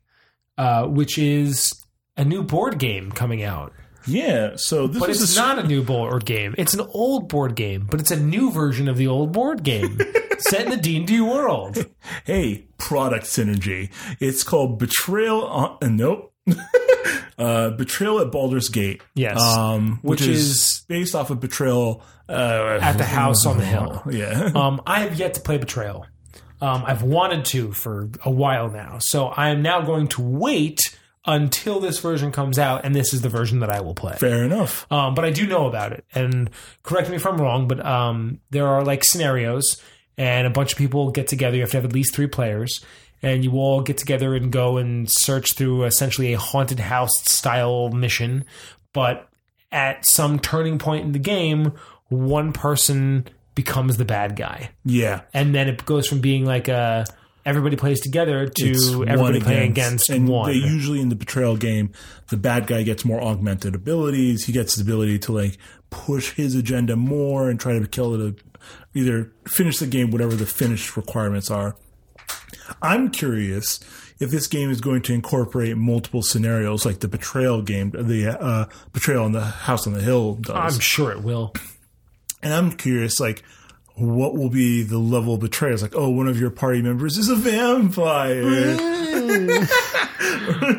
uh, which is a new board game coming out. yeah. So this But is it's a, not a new board game. It's an old board game, but it's a new version of the old board game set in the D&D world. hey product synergy. It's called Betrayal. On, uh, nope. uh, Betrayal at Baldur's Gate. Yes. Um, which, Which is, is- based off of Betrayal uh, At the house on the hill. Yeah. Um, I have yet to play Betrayal. Um, I've wanted to for a while now. So I am now going to wait until this version comes out, and this is the version that I will play. Fair enough. Um, but I do know about it. And correct me if I'm wrong, but um, there are like scenarios, and a bunch of people get together. You have to have at least three players, and you all get together and go and search through essentially a haunted house style mission. But at some turning point in the game, one person becomes the bad guy. Yeah. And then it goes from being like a everybody plays together to It's everybody playing against and one. They usually in the betrayal game, the bad guy gets more augmented abilities. He gets the ability to like push his agenda more and try to kill it. Either finish the game, whatever the finished requirements are. I'm curious if this game is going to incorporate multiple scenarios like the betrayal game, the uh, betrayal on the house on the hill does. I'm sure it will. And I'm curious, like, what will be the level of betrayal? It's like, oh, one of your party members is a vampire.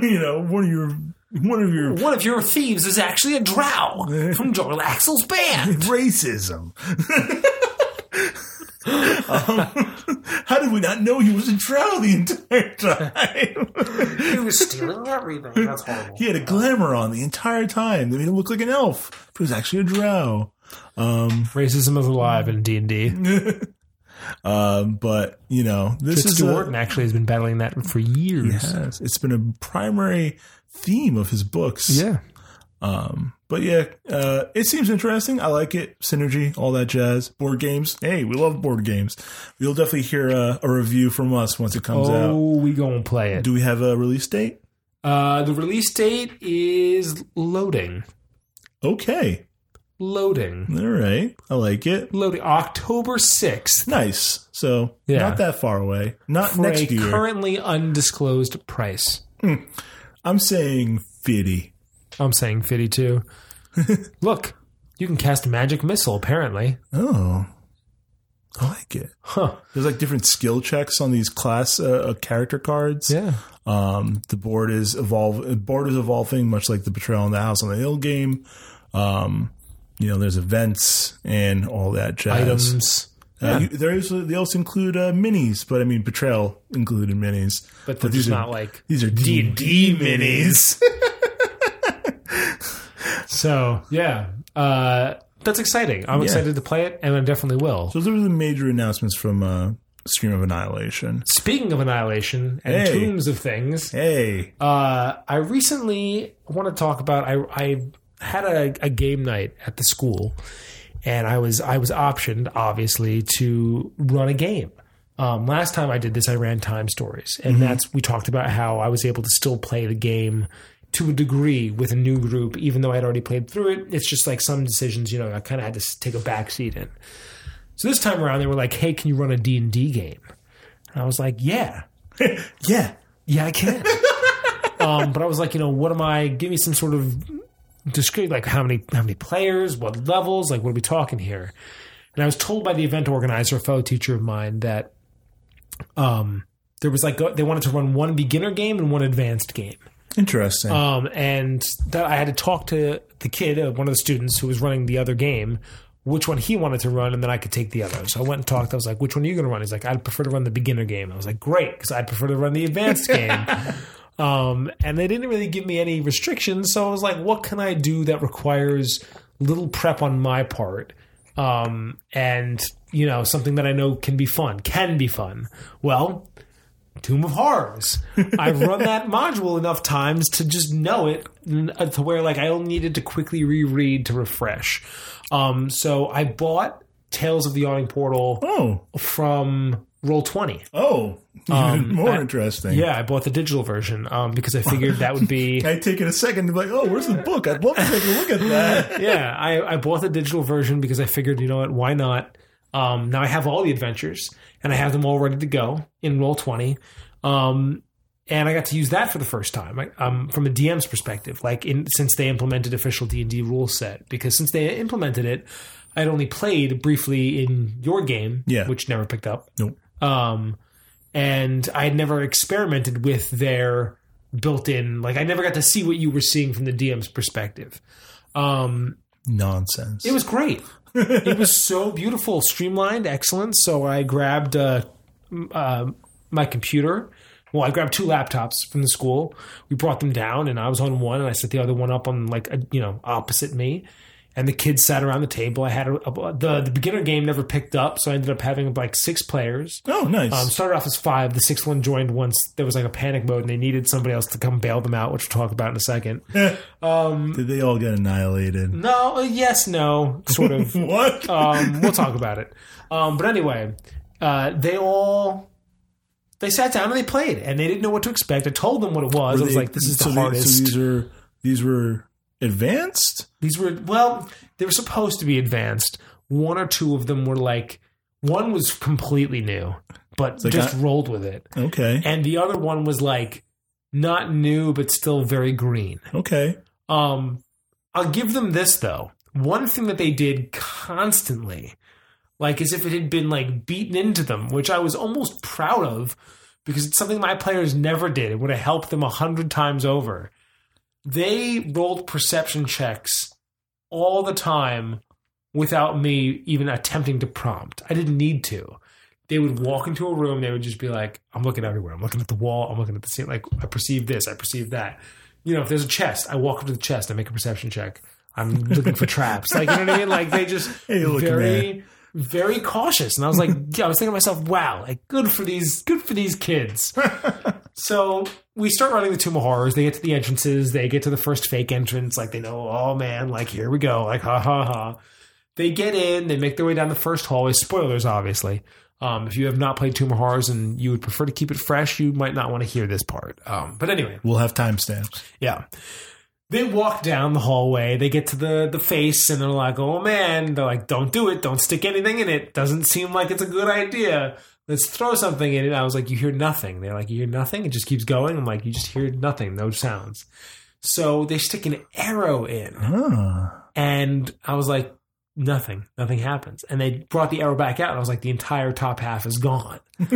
you know, one of your one of your One of your thieves is actually a drow from Jarlaxle's band. racism. um, how did we not know he was a drow the entire time? He was stealing everything. That's horrible. he had a glamour on the entire time. They made him look like an elf, but he was actually a drow. Racism is alive in D and D. Um, but you know, this is Stu a- actually has been battling that for years. Yes, it's been a primary theme of his books. Yeah. Um, but yeah, uh, it seems interesting. I like it. Synergy, all that jazz. Board games. Hey, we love board games. You'll definitely hear a, a review from us once it comes out. Oh, we gonna play it. Do we have a release date? Uh, the release date is loading. Okay. Loading. All right. I like it. Loading. October sixth. Nice. So Yeah. not that far away. Not For next a year. currently undisclosed price. I'm saying 50. I'm saying 52. Look, you can cast a magic missile, apparently. Oh. I like it. Huh. There's like different skill checks on these class uh, uh, character cards. Yeah. Um, the board is evolve. Board is evolving, much like the Betrayal in the House on the Hill game. Um, you know, there's events and all that jazz. Items. Uh, you, there is. They also include uh, minis, but I mean, Betrayal included minis. But they're these are not like these are D and D minis. So yeah, uh, that's exciting. I'm excited to play it, and I definitely will. so those are the major announcements from uh, Stream of Annihilation. Speaking of annihilation and Hey. tombs of things, Hey, uh, I recently want to talk about. I, I had a, a game night at the school, and I was I was optioned obviously to run a game. Um, last time I did this, I ran time stories, and that's we talked about how I was able to still play the game to a degree with a new group, even though I had already played through it. It's just like some decisions, you know, I kind of had to take a back seat in. So this time around, they were like, "Hey, can you run a D and D game?" And I was like, "Yeah, yeah, yeah, I can." um, but I was like, you know, what am I? Give me some sort of description, like how many how many players, what levels, like what are we talking here? And I was told by the event organizer, a fellow teacher of mine, that um, there was like they wanted to run one beginner game and one advanced game. interesting. Um, and that I had to talk to the kid, uh, one of the students who was running the other game, which one he wanted to run, and then I could take the other. So I went and talked. I was like, "Which one are you going to run?" He's like, "I'd prefer to run the beginner game." I was like, "Great," because I'd prefer to run the advanced game. Um, and they didn't really give me any restrictions, so I was like, "What can I do that requires little prep on my part?" um, and you know something that I know can be fun, can be fun. Well, Tomb of Horrors. I've run that module enough times to just know it uh, to where like I only needed to quickly reread to refresh. Um, so I bought Tales of the Yawning Portal Oh, from Roll Twenty. oh, even more I- interesting. Yeah, I bought the digital version um, because I figured that would be. I take it a second to be like, oh, where's the book? I'd love to take a look at that. yeah, I, I bought the digital version because I figured, you know what, why not? Um, now I have all the adventures and I have them all ready to go in Roll Twenty, um, and I got to use that for the first time like, um, from a DM's perspective. Like in since they implemented official D and D rule set, because since they implemented it, I'd only played briefly in your game, Yeah. which never picked up. Nope. Um, and I had never experimented with their built-in. Like I never got to see what you were seeing from the DM's perspective. Um, Nonsense. it was great. it was so beautiful, streamlined, excellent. So I grabbed uh, uh, my computer. Well, I grabbed two laptops from the school. We brought them down, and I was on one, and I set the other one up on like a, you know opposite me. And the kids sat around the table. I had a, a, the the beginner game never picked up, so I ended up having like six players. oh, nice. Um, started off as five. The sixth one joined once there was like a panic mode and they needed somebody else to come bail them out, which we'll talk about in a second. Did they all get annihilated? No, uh, yes, no, sort of. What? um, we'll talk about it. Um, but anyway, uh, they all they sat down and they played, and they didn't know what to expect. I told them what it was. I was They- like, "This is so the they- hardest." so these are these were advanced. These were well, they were supposed to be advanced. One or two of them were like one was completely new, but just I- rolled with it, Okay. and the other one was like not new but still very green. Okay. Um, I'll give them this though. One thing that they did constantly, like as if it had been like beaten into them, which I was almost proud of because it's something my players never did. It would have helped them a hundred times over. They rolled perception checks all the time without me even attempting to prompt. I didn't need to. They would walk into a room, they would just be like, I'm looking everywhere. I'm looking at the wall, I'm looking at the ceiling, like I perceive this, I perceive that you know, if there's a chest, I walk up to the chest, I make a perception check. I'm looking for traps. Like, you know what I mean? Like, they just Hey, look, very, very cautious. And I was like, yeah, I was thinking to myself, wow, like, good for these, good for these kids. so we start running the Tomb of Horrors. They get to the entrances. They get to the first fake entrance. Like, they know, oh man, like, here we go. Like, ha ha ha. They get in. They make their way down the first hallway. Spoilers, obviously. Um, if you have not played Tomb of Horrors and you would prefer to keep it fresh, you might not want to hear this part. Um, but anyway, We'll have timestamps. yeah. They walk down the hallway. They get to the the face, and they're like, "Oh man!" They're like, "Don't do it. Don't stick anything in it. Doesn't seem like it's a good idea. Let's throw something in it." I was like, "You hear nothing." They're like, "You hear nothing." It just keeps going. I'm like, "You just hear nothing. No sounds." So they stick an arrow in, Ah. and I was like, "Nothing. Nothing happens." And they brought the arrow back out, and I was like, "The entire top half is gone." and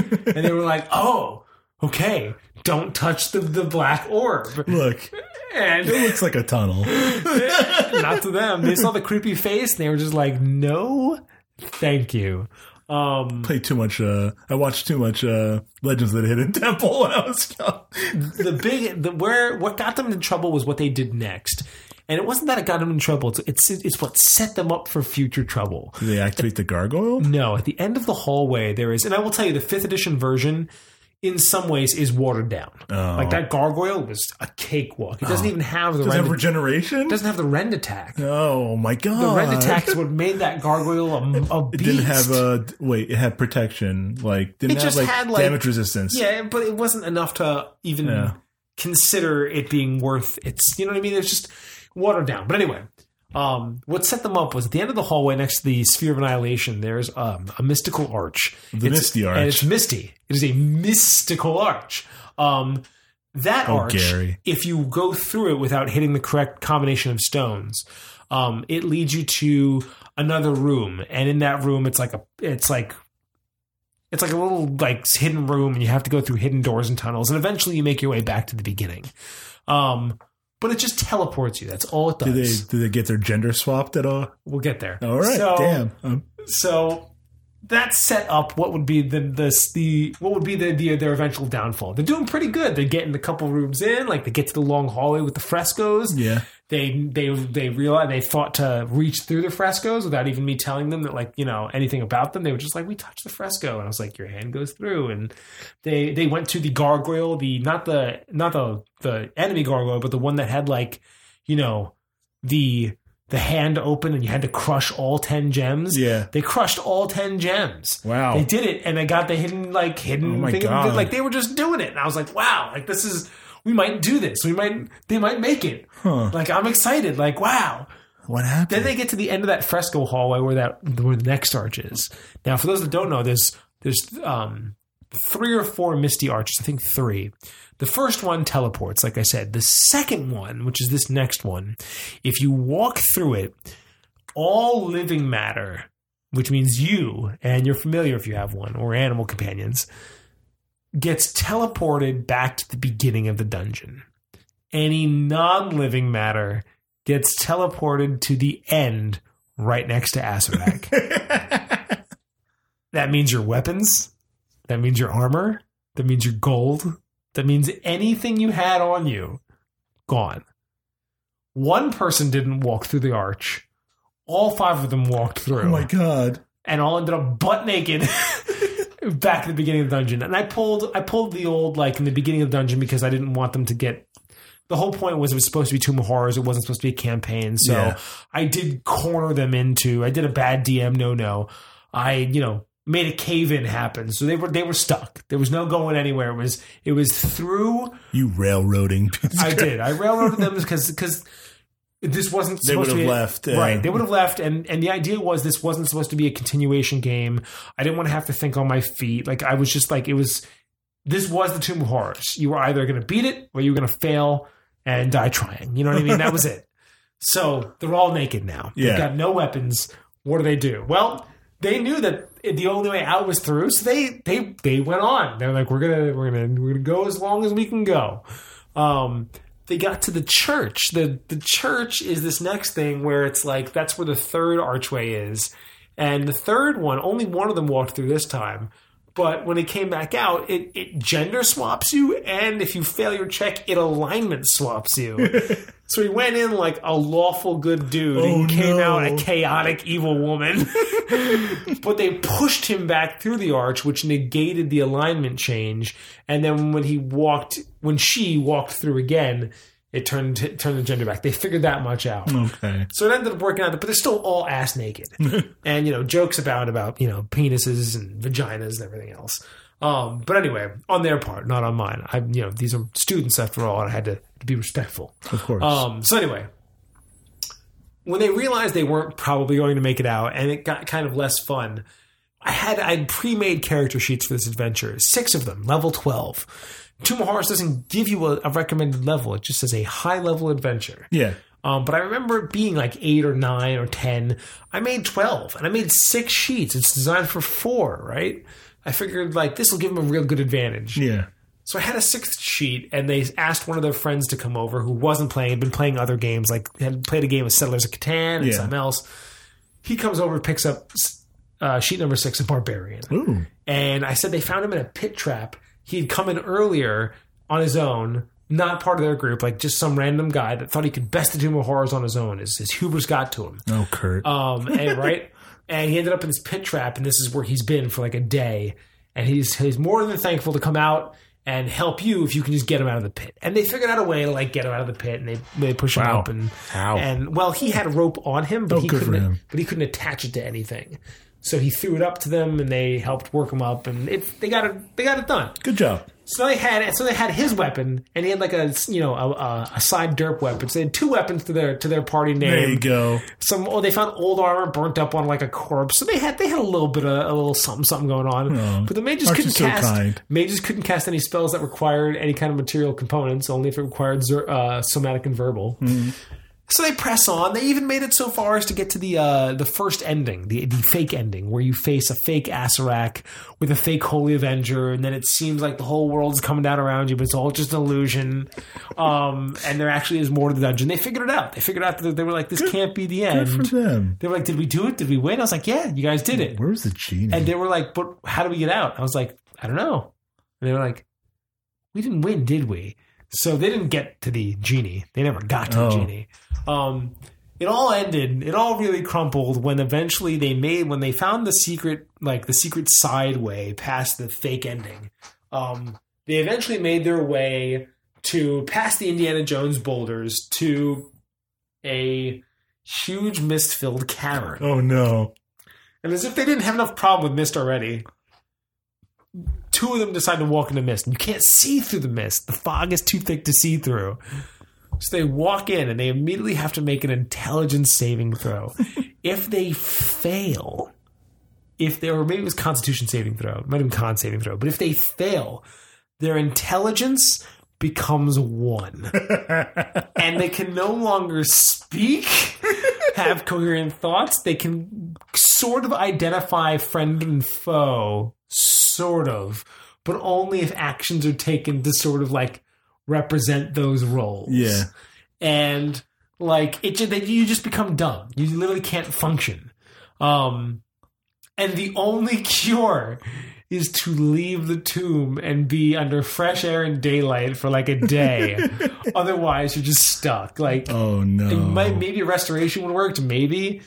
they were like, "Oh." Okay, don't touch the, the black orb. Look, And it looks like a tunnel. not to them. They saw the creepy face and they were just like, no, thank you. Um, Played too much. Uh, I watched too much uh, Legends of the Hidden Temple when I was young. the big, the, where, what got them in trouble was what they did next. And it wasn't that it got them in trouble. It's, it's, it's what set them up for future trouble. Did they activate the gargoyle? No, at the end of the hallway, there is, and I will tell you, the fifth edition version, in some ways, is watered down. Oh. Like that gargoyle was a cakewalk. It doesn't oh. even have the Does it have rend, regeneration? doesn't have the rend attack. Oh my god! The rend attack is what made that gargoyle a, a It beast. didn't have a uh, wait. It had protection. Like didn't It have just like, had, like- damage resistance. Yeah, but it wasn't enough to even Yeah. consider it being worth its. You know what I mean? It's just watered down. But anyway, um, what set them up was at the end of the hallway next to the Sphere of Annihilation. There's um, a mystical arch. The It's- Misty Arch. and it's misty. It is a mystical arch. Um, that Oh, arch, Gary. if you go through it without hitting the correct combination of stones, um, it leads you to another room, and in that room, it's like a, it's like it's like a little like hidden room and you have to go through hidden doors and tunnels and eventually you make your way back to the beginning um but it just teleports you that's all it Did they does did they get their gender swapped at all? we'll get there All right. so, Damn. Um, so that set up what would be the the, the what would be the, the their eventual downfall they're doing pretty good they're getting a couple rooms in like they get to the long hallway with the frescoes yeah. They they they realized they thought to reach through the frescoes without even me telling them that like you know anything about them. They were just like we touched the fresco, and I was like your hand goes through, and they they went to the gargoyle, the not the not the the enemy gargoyle, but the one that had like you know the the hand open and you had to crush all 10 gems. Yeah. They crushed all 10 gems. Wow. They did it and they got the hidden, like, hidden Oh thing. Like, they were just doing it. And I was like, wow, like, this is, we might do this. We might, they might make it. Huh. Like, I'm excited. Like, wow. What happened? Then they get to the end of that fresco hallway where that where the next arch is. Now, for those that don't know, there's there's um, three or four misty arches. I think three. The first one teleports, like I said. The second one, which is this next one, if you walk through it, all living matter, which means you and your familiar if you have one or animal companions, gets teleported back to the beginning of the dungeon. Any non-living matter gets teleported to the end right next to Acererak. that means your weapons. That means your armor. That means your gold. That means anything you had on you, gone. One person didn't walk through the arch. All five of them walked through oh my god. and all ended up butt naked back at the beginning of the dungeon. And I pulled I pulled the old like in the beginning of the dungeon because I didn't want them to get the whole point was it was supposed to be Tomb of Horrors. It wasn't supposed to be a campaign. So Yeah. I did corner them into I did a bad DM no no. I, you know, made a cave in happen. So they were they were stuck. There was no going anywhere. It was it was through You railroading. I did. I railroaded them because because this wasn't They supposed to be left, right. They would have left, and and the idea was this wasn't supposed to be a continuation game. I didn't want to have to think on my feet. Like I was just like it was. This was the Tomb of Horrors. You were either going to beat it or you were going to fail and die trying. You know what I mean? That was it. So they're all naked now. Yeah. They've got no weapons. What do they do? Well, they knew that the only way out was through, so they they they went on. They're like, we're gonna we're gonna we're gonna go as long as we can go. Um, they got to the church. the The church is this next thing where it's like that's where the third archway is, and the third one only one of them walked through this time. But when it came back out, it, it gender swaps you, and if you fail your check, it alignment swaps you. so he went in like a lawful good dude Oh, and came no. out a chaotic evil woman. but they pushed him back through the arch, which negated the alignment change. And then when he walked, when she walked through again, it turned turned the gender back. They figured that much out. okay. So it ended up working out, but they're still all ass naked. and, you know, jokes about, about, you know, penises and vaginas and everything else. Um, but anyway, on their part, not on mine. I, you know, these are students after all, and I had to, to be respectful. Of course. Um, so anyway, when they realized they weren't probably going to make it out, and it got kind of less fun, I had I had pre-made character sheets for this adventure, six of them, level twelve. Tomb of Horrors doesn't give you a, a recommended level; it just says a high level adventure. yeah. Um, but I remember it being like eight or nine or ten. I made twelve, and I made six sheets. It's designed for four, right? I figured like this will give them a real good advantage. Yeah. So I had a sixth sheet, and they asked one of their friends to come over who wasn't playing, had been playing other games, like had played a game of Settlers of Catan and Yeah. something else. He comes over, picks up uh, sheet number six, of barbarian, Ooh. and I said they found him in a pit trap. He had come in earlier on his own, not part of their group, like just some random guy that thought he could best the Tomb of Horrors on his own. His, his hubris got to him. Oh, Kurt. Um, and right, and he ended up in this pit trap, and this is where he's been for like a day. And he's he's more than thankful to come out and help you if you can just get him out of the pit. And they figured out a way to like get him out of the pit, and they they push him Wow. up and and well, he had a rope on him, but Oh, he couldn't him. but he couldn't attach it to anything. So he threw it up to them, and they helped work him up, and it, they got it they got it done. Good job. So they had so they had his weapon, and he had like a you know a, a, side derp weapon. So they had two weapons to their to their party name There you go. some oh they found old armor burnt up on like a corpse so they had they had a little bit of a little something something going on Oh, but the mages couldn't so cast kind? mages couldn't cast any spells that required any kind of material components only if it required uh, somatic and verbal Mm-hmm. So they press on they even made it so far as to get to the uh, the first ending the, the fake ending where you face a fake Acererak with a fake Holy Avenger and then it seems like the whole world's coming down around you but it's all just an illusion um, and there actually is more to the dungeon they figured it out they figured out that they were like this can't be the end Good for them. they were like, "Did we do it? Did we win?" I was like, "Yeah, you guys did it." Where's the genie? And they were like, "But how do we get out?" I was like, "I don't know." And they were like, "We didn't win, did we?" So they didn't get to the genie. They never got to Oh. the genie. Um, it all ended. It all really crumpled when eventually they made when they found the secret, like the secret side way past the fake ending. Um, they eventually made their way to past the Indiana Jones boulders to a huge mist-filled cavern. Oh no. And as if they didn't have enough problem with mist already, two of them decide to walk into mist. And you can't see through the mist. The fog is too thick to see through. So they walk in and they immediately have to make an intelligence saving throw. if they fail, if they or maybe it was constitution saving throw, it might have been con saving throw, but if they fail, their intelligence becomes one. and they can no longer speak, have coherent thoughts. They can sort of identify friend and foe, sort of, but only if actions are taken to sort of like represent those roles. Yeah. And like it, that you just become dumb. You literally can't function. Um, and the only cure is to leave the tomb and be under fresh air and daylight for like a day. Otherwise, you're just stuck. Like Oh no. might, maybe restoration would work, maybe.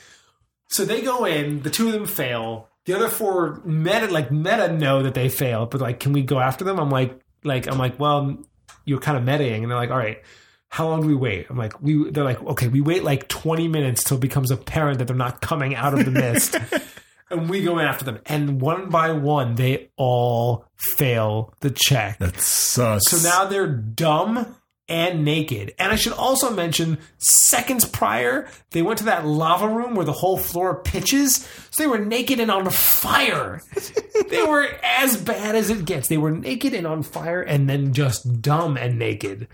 So they go in, the two of them fail. The other four meta like meta know that they failed, but like, can we go after them? I'm like, like I'm like, well, you're kind of metaing, and they're like, all right, how long do we wait? I'm like, we. They're like, okay, we wait like 20 minutes till it becomes apparent that they're not coming out of the mist, and we go in after them, and one by one they all fail the check. That sucks. So now they're dumb and naked. And I should also mention, seconds prior, they went to that lava room where the whole floor pitches. So they were naked and on fire. they were as bad as it gets. They were naked and on fire and then just dumb and naked.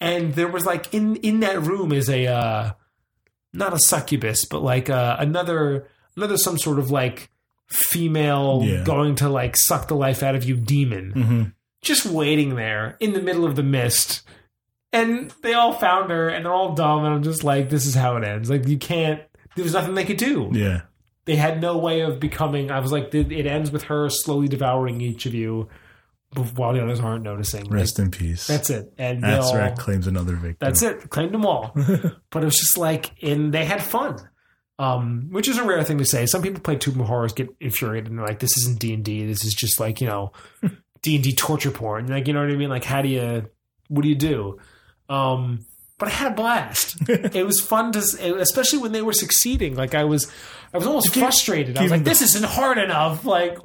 And there was like in in that room is a uh not a succubus, but like uh, another another some sort of like female Yeah. going to like suck the life out of you demon Mm-hmm. just waiting there in the middle of the mist. And they all found her and they're all dumb. And I'm just like, this is how it ends. Like, you can't, there was nothing they could do. Yeah. They had no way of becoming. I was like, it ends with her slowly devouring each of you while the others aren't noticing. Like, Rest in peace. that's it. And Acererak claims another victim. that's it. Claimed them all. but it was just like, and they had fun. Um, which is a rare thing to say. Some people play Tomb of Horrors, get infuriated, and they're like, "This isn't D and D. This is just like you know, D and D torture porn." Like you know what I mean? Like, how do you, what do you do? Um, but I had a blast. it was fun to, especially when they were succeeding. Like I was, I was almost frustrated. I was like, the- "This isn't hard enough. Like,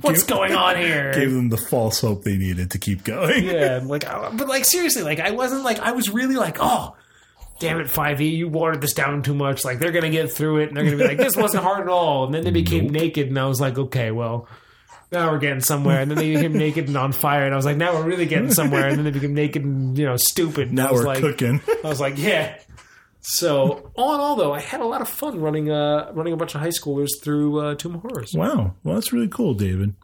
what's Give- going on here?" Gave them the false hope they needed to keep going. yeah, like, but like seriously, like I wasn't like I was really like, oh, damn it, Five E, you watered this down too much. Like they're gonna get through it, and they're gonna be like, this wasn't hard at all. And then they became naked, and I was like, okay, well. Now we're getting somewhere, and then they became naked and on fire, and I was like, "Now we're really getting somewhere." And then they became naked and you know stupid. And I Now was we're like, cooking. I was like, "Yeah." So all in all, though, I had a lot of fun running uh running a bunch of high schoolers through uh, Tomb of Horrors. Wow. Well, that's really cool, David.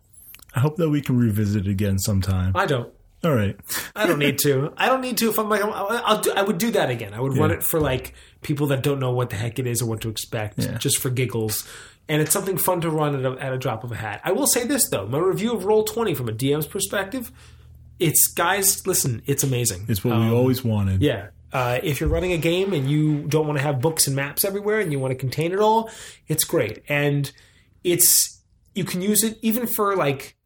I hope that we can revisit it again sometime. I don't. All right. I don't need to. I don't need to. If I'm like, I'll, I'll do, I would do that again. I would run Yeah. it for like people that don't know what the heck it is or what to expect, Yeah. just for giggles. And it's something fun to run at a, at a drop of a hat. I will say this though: my review of Roll Twenty from a DM's perspective, it's guys. Listen, it's amazing. It's what we always wanted. Um, Yeah. Uh, if you're running a game and you don't want to have books and maps everywhere and you want to contain it all, it's great. And it's you can use it even for like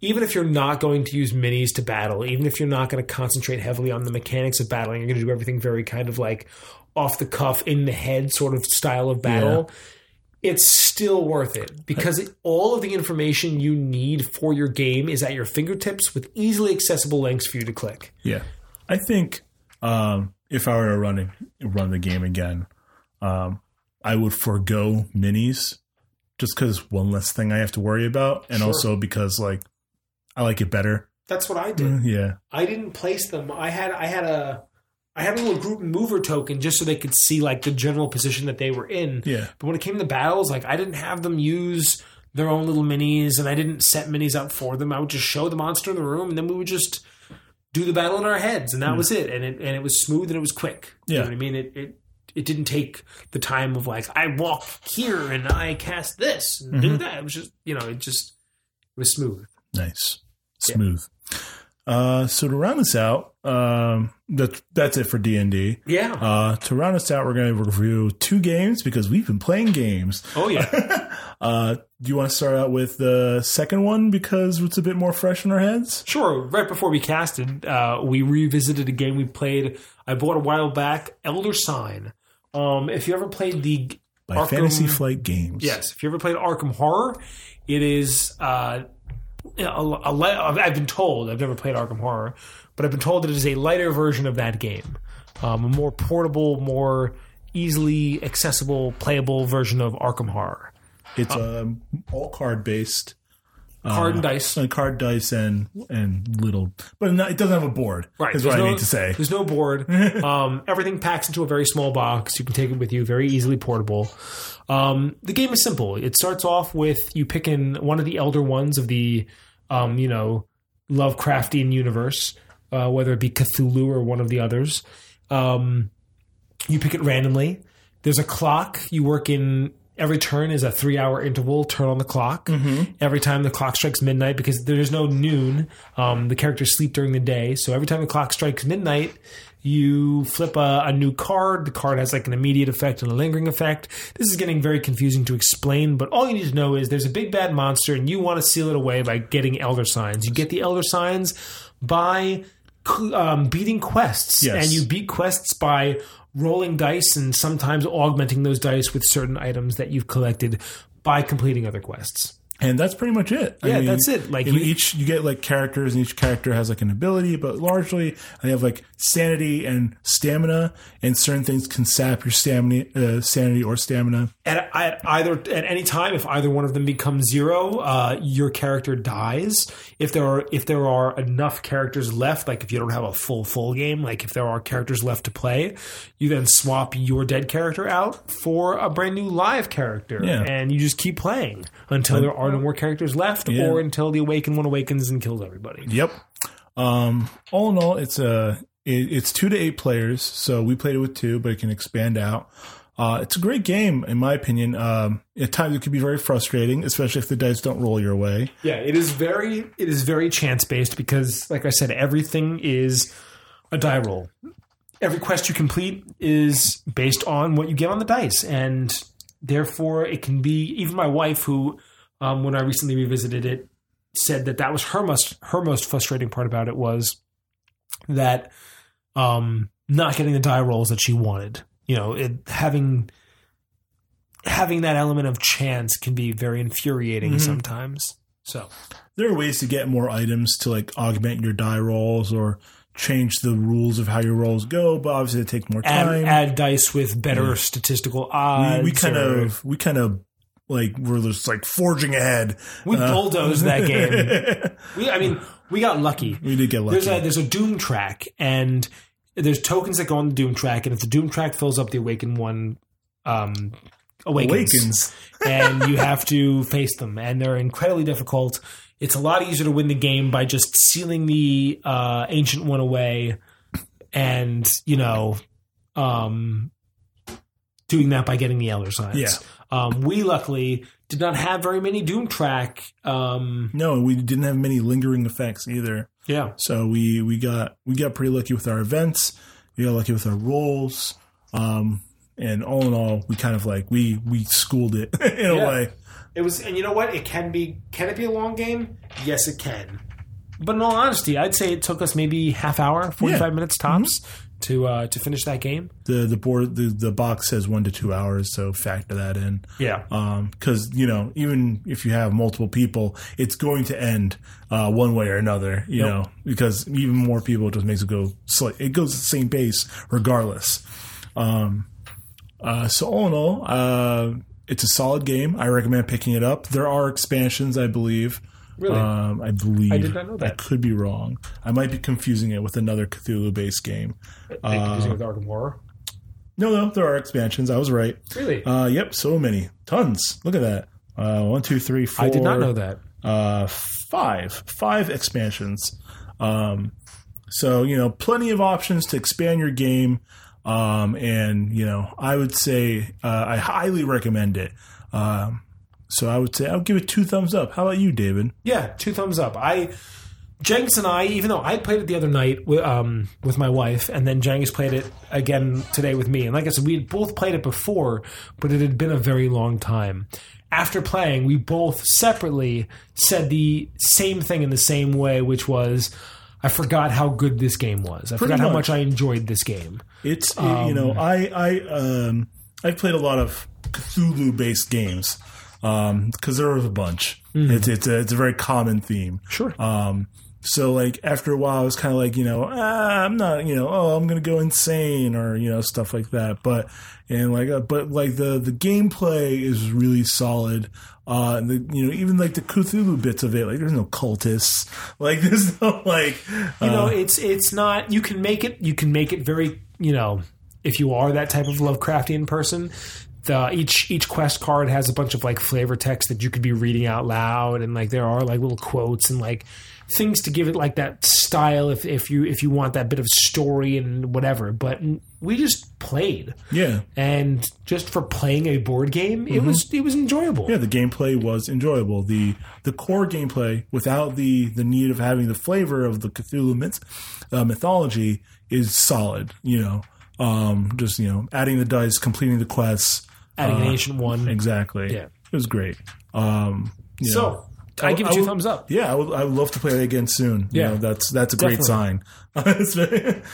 even if you're not going to use minis to battle, even if you're not going to concentrate heavily on the mechanics of battling, you're going to do everything very kind of like off the cuff, in the head sort of style of battle. It's still worth it because it, all of the information you need for your game is at your fingertips with easily accessible links for you to click. Yeah. I think um, if I were to run, run the game again, um, I would forego minis just because one less thing I have to worry about. And Sure. also because, like, I like it better. That's what I did. Yeah. I didn't place them. I had I had a I had a little group mover token just so they could see like the general position that they were in. Yeah. But when it came to battles, like I didn't have them use their own little minis, and I didn't set minis up for them. I would just show the monster in the room, and then we would just do the battle in our heads, and that hmm. was it. And it and it was smooth and it was quick. You Yeah. know what I mean? It it it didn't take the time of like I walk here and I cast this and do mm-hmm. that. It was just you know it just it was smooth. Nice. Smooth. Uh, so to round this out, um, that's that's it for D and D. Yeah. Uh, to round us out, we're going to review two games because we've been playing games. oh yeah. Uh, do you want to start out with the second one because it's a bit more fresh in our heads? Sure. Right before we casted, uh, we revisited a game we played. I bought a while back, Elder Sign. Um, if you ever played the By Arkham- Fantasy Flight Games. Yes, if you ever played Arkham Horror, it is. Uh, I've been told. I've never played Arkham Horror, but I've been told it is a lighter version of that game, um, a more portable, more easily accessible, playable version of Arkham Horror. It's um, all card based. Card and dice. And card dice and and little, but not, it doesn't have a board. Right, is what I there's no- need to say. There's no board. um, everything packs into a very small box. You can take it with you, very easily portable. Um, the game is simple. It starts off with you picking one of the elder ones of the, um, you know, Lovecraftian universe, uh, whether it be Cthulhu or one of the others. Um, you pick it randomly. There's a clock. You work in every turn is a three hour interval turn on the clock. Every time the clock strikes midnight because there's no noon um, the characters sleep during the day. So every time the clock strikes midnight you flip a, a new card. The card has like an immediate effect and a lingering effect. This is getting very confusing to explain but all you need to know is there's a big bad monster and you want to seal it away by getting elder signs. You get the elder signs by um, beating quests. Yes. and you beat quests by rolling dice and sometimes augmenting those dice with certain items that you've collected by completing other quests. And that's pretty much it. I Yeah, mean, that's it. Like you- each, you get like characters, and each character has like an ability, but largely they have like sanity and stamina, and certain things can sap your stamina, uh, sanity or stamina. At, at either at any time, if either one of them becomes zero, uh, your character dies. If there are if there are enough characters left, like if you don't have a full full game, like if there are characters left to play, you then swap your dead character out for a brand new live character, Yeah. and you just keep playing until there are no more characters left, Yeah. or until the awakened one awakens and kills everybody. Yep. Um, all in all, it's a it, it's two to eight players, so we played it with two, but it can expand out. Uh, it's a great game, in my opinion. Um, at times, it can be very frustrating, especially if the dice don't roll your way. Yeah, it is very it is very chance based because, like I said, everything is a die roll. Every quest you complete is based on what you get on the dice, and therefore it can be. Even my wife, who um, when I recently revisited it, said that that was her most her most frustrating part about it was that um, not getting the die rolls that she wanted. You know, it, having having that element of chance can be very infuriating sometimes. So There are ways to get more items to like augment your die rolls or change the rules of how your rolls go, but obviously it takes more add, time. add dice with better statistical odds. we, we kind or- of we kind of like we're just like forging ahead. we Uh, bulldozed that game. We, I mean, we got lucky. we did get lucky. There's a there's a Doom track, and there's tokens that go on the Doom track, and if the Doom track fills up, the Awakened one um, awakens, Awakens. and you have to face them, and they're incredibly difficult. It's a lot easier to win the game by just sealing the uh, ancient one away, and you know, um, doing that by getting the elder signs. Yeah. Um, we luckily did not have very many Doom track. Um, No, we didn't have many lingering effects either. yeah. So we we got we got pretty lucky with our events. We got lucky with our rolls. Um, and all in all, we kind of like we we schooled it in a way. It was, and you know what? It can be. Can it be a long game? Yes, it can. But in all honesty, I'd say it took us maybe half hour, forty five Yeah. minutes tops to uh, to finish that game. The the board the, the box says one to two hours, so factor that in. Yeah, because you know even if you have multiple people, it's going to end uh, one way or another. You Yep. know because even more people just makes it go. Slight, it goes at the same pace regardless. Um, uh, so all in all, uh, it's a solid game. I recommend picking it up. There are expansions, I believe. Really? Um, I believe. I did not know that. I could be wrong. I might be confusing it with another Cthulhu-based game. Are you confusing with Arkham Horror. No, no, there are expansions. I was right. Really? Uh, yep, so many, tons. Look at that. Uh, one, two, three, four. I did not know that. Uh, five, five expansions. Um, so you know, plenty of options to expand your game. Um, and you know, I would say uh, I highly recommend it. Um, so I would say I'll give it two thumbs up. How about you, David? Yeah, two thumbs up. I Jenks and I, even though I played it the other night with, um, with my wife, and then Jenks played it again today with me. And like I said, we had both played it before, but it had been a very long time. After playing, we both separately said the same thing in the same way, which was, I forgot how good this game was. I forgot how much. much I enjoyed this game. It's you know I I um I've played a lot of Cthulhu based games because there was a bunch. It's it's a, it's a very common theme. Sure. Um, so like after a while, I was kind of like you know ah, I'm not you know oh I'm gonna go insane or you know stuff like that. But and like uh, but like the the gameplay is really solid. Uh, and the, you know even like the Cthulhu bits of it, like there's no cultists, like there's no like you know it's it's not you can make it you can make it very you know if you are that type of lovecraftian person the each each quest card has a bunch of like flavor text that you could be reading out loud and like there are like little quotes and like things to give it like that style if if you if you want that bit of story and whatever. But we just played. Yeah. And just for playing a board game it was it was enjoyable. Yeah, the gameplay was enjoyable. the The core gameplay, without the the need of having the flavor of the Cthulhu myth, uh, mythology, is solid. You know, um, just you know, adding the dice, completing the quests, adding an ancient one exactly. Yeah. it was great. Um, you know, so I give it I two would- thumbs up yeah, I would, I would love to play it again soon. You Yeah. know, that's that's a great sign.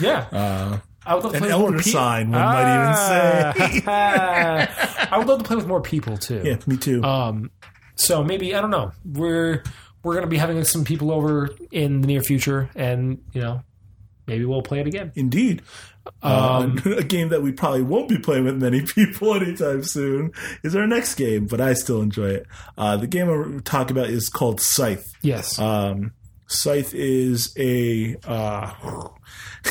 Yeah I would love to Uh, an play with more elder pe- sign, one might even say. Ah. I would love to play with more people too. yeah, me too. Um, so maybe I don't know. We're we're gonna be having some people over in the near future, and you know, maybe we'll play it again. Indeed. Um, Uh, a game that we probably won't be playing with many people anytime soon is our next game, but I still enjoy it. Uh, the game I'm talking about is called Scythe. yes. Um, Scythe is a uh,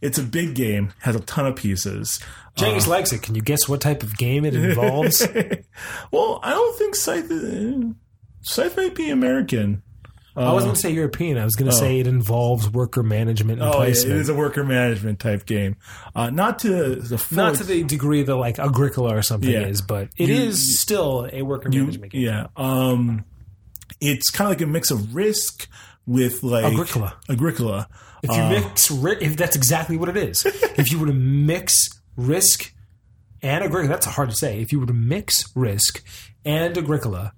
it's a big game, has a ton of pieces. James likes it. Can you guess what type of game it involves? well, I don't think Scythe Scythe might be American. I wasn't gonna say European. I was gonna say it involves worker management and Oh, yeah, it placement. is a worker management type game. Uh, not to the full Not to the degree that like Agricola or something Yeah. is, but it You- is still a worker management game. Yeah. Um, it's kind of like a mix of Risk with like Agricola. Agricola. If you mix, ri- if that's exactly what it is, if you were to mix Risk and Agricola, that's hard to say. If you were to mix Risk and Agricola,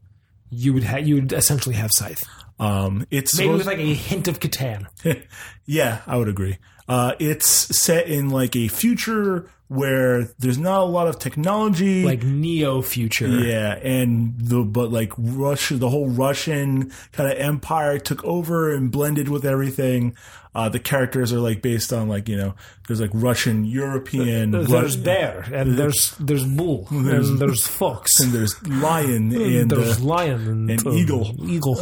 you would ha- you would essentially have Scythe. Um, it's Maybe supposed- with like a hint of Catan. yeah, I would agree. Uh, it's set in like a future where there's not a lot of technology. like neo future. yeah, and the but like Russia, the whole Russian kind of empire took over and blended with everything. Uh, the characters are like based on like you know there's like Russian, European, There's Ru- bear and there's there's bull and there's fox and there's lion and there's uh, lion and, and uh, eagle. eagle.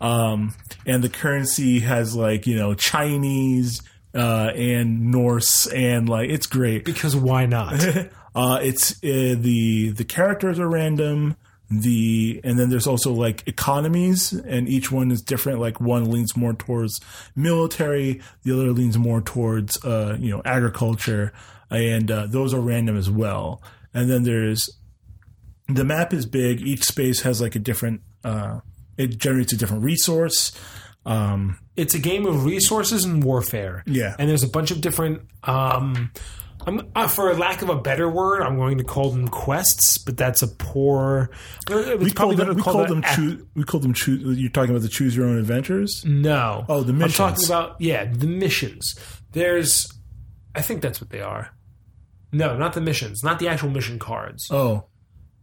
um, and the currency has like you know Chinese uh, and Norse and like it's great. because why not? Uh, it's uh, the the characters are random. The and then there's also like economies, and each one is different. Like one leans more towards military, the other leans more towards uh, you know agriculture, and uh, those are random as well. And then there's the map is big. Each space has like a different. Uh, it generates a different resource. Um, it's a game of resources and warfare. Yeah. and there's a bunch of different. Um, I'm, uh, for lack of a better word, I'm going to call them quests, but that's a poor. We call them. We to call them. Choose, we called them. Choose, you're talking about the choose your own adventures. No. Oh, the I'm missions. talking about yeah, the missions. There's, I think that's what they are. No, not the missions, not the actual mission cards. Oh,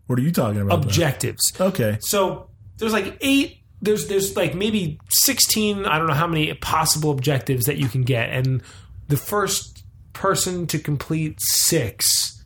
what are you talking about? then? Objectives. Okay. So there's like eight. There's there's like maybe sixteen. I don't know how many possible objectives that you can get, and the first person to complete six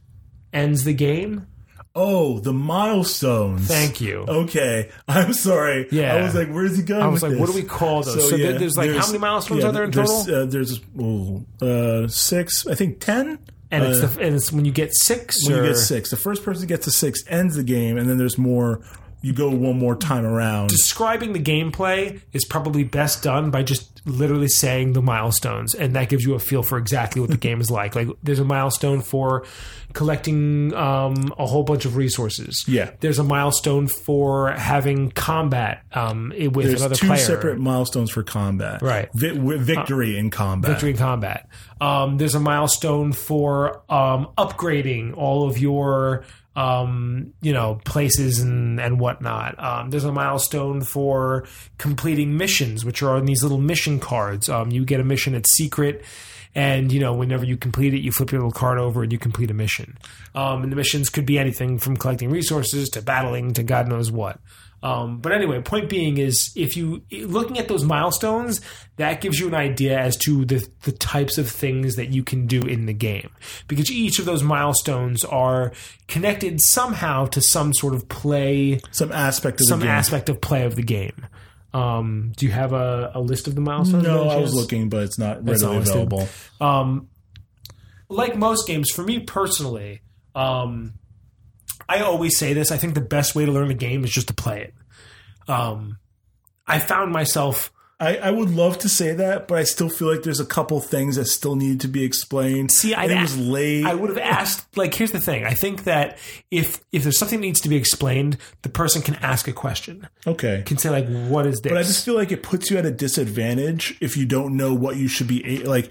ends the game. Oh, the milestones. Thank you. Okay, I'm sorry. Yeah. I was like, "Where's he going?" I was like, what do we call those? So, there- there's like how many milestones yeah, are there in there's, total? Uh, there's oh, uh, six, I think ten. and it's uh, the, and it's when you get six. When or, you get six, the first person to get to six ends the game, and then there's more you go one more time around. describing the gameplay is probably best done by just literally saying the milestones and that gives you a feel for exactly what the game is like like there's a milestone for collecting um, a whole bunch of resources Yeah. there's a milestone for having combat um, with There's another two player separate milestones for combat. Right. Vi- victory in combat. victory in combat. Um, there's a milestone for um, upgrading all of your um, you know places and and whatnot. Um, there's a milestone for completing missions, which are on these little mission cards. Um, you get a mission that's secret. And you know, whenever you complete it, you flip your little card over and you complete a mission. Um, and the missions could be anything from collecting resources to battling to God knows what. Um, but anyway, point being is if you looking at those milestones, that gives you an idea as to the the types of things that you can do in the game because each of those milestones are connected somehow to some sort of play, Some aspect of some the game. aspect of play of the game. Um, do you have a, a list of the milestones? no, I was looking, but it's not readily available. Um, like most games, for me personally, um, I always say this. I think the best way to learn a game is just to play it. Um, I found myself. I, I would love to say that, but I still feel like there's a couple things that still need to be explained. See, it was late. I would have asked. Like, here's the thing. I think that if if there's something that needs to be explained, the person can ask a question. okay. Can say like, "What is this?" But I just feel like it puts you at a disadvantage if you don't know what you should be like.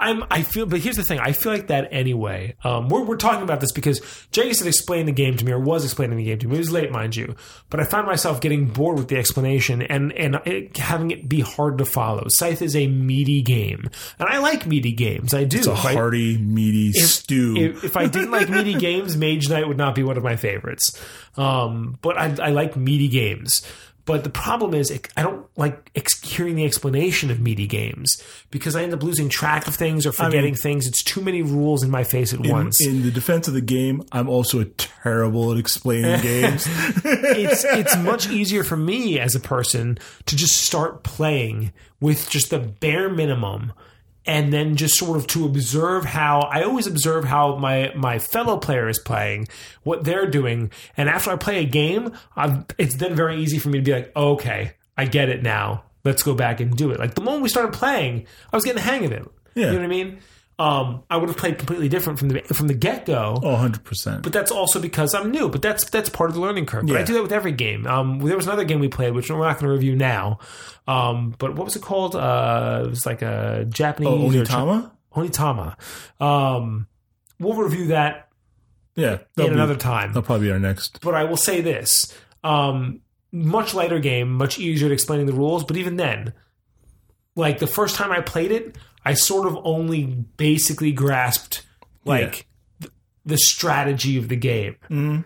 I'm, I feel, but here's the thing. I feel like that anyway. Um, we're, we're talking about this because Jay explained the game to me, or was explaining the game to me. It was late, mind you, but I found myself getting bored with the explanation and and it, having it be hard to follow. Scythe is a meaty game, and I like meaty games. I do. It's a If I- hearty, meaty stew. if, if I didn't like meaty games, Mage Knight would not be one of my favorites. Um, but I, I like meaty games. But the problem is, I don't like ex- hearing the explanation of meaty games because I end up losing track of things or forgetting things. It's too many rules in my face at in, once. in the defense of the game, I'm also terrible at explaining games. it's it's much easier for me as a person to just start playing with just the bare minimum and then just sort of to observe how I always observe how my my fellow player is playing, what they're doing, and after I play a game, I've, it's then very easy for me to be like, okay, I get it now. Let's go back and do it. Like the moment we started playing, I was getting the hang of it. Yeah. You know what I mean? Um, I would have played completely different from the from the get go. Oh, 100%. But that's also because I'm new. But that's that's part of the learning curve. But I do that with every game. Um, there was another game we played, which we're not going to review now. Um, but what was it called? Uh, it was like a Japanese oh, or Onitama? Onitama. Um, we'll review that Yeah. in be, another time. that'll probably be our next. But I will say this: um, much lighter game, much easier at explaining the rules. But even then, like the first time I played it, I sort of only basically grasped like th- the strategy of the game. Mhm.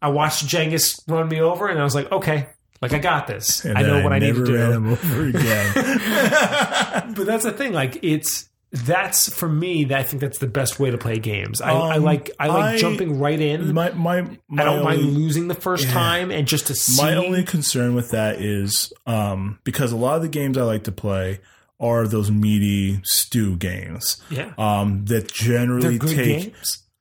I watched Jengis run me over, and I was like, okay, like I got this. And I know what I need never to ran do. him over again. But that's the thing; like it's that's for me. That I think that's the best way to play games. I, I Um, like I like I- jumping right in. my, my, my I don't only, mind losing the first time, and just to see. My only concern with that is um, because a lot of the games I like to play are those meaty stew games yeah, um, that generally take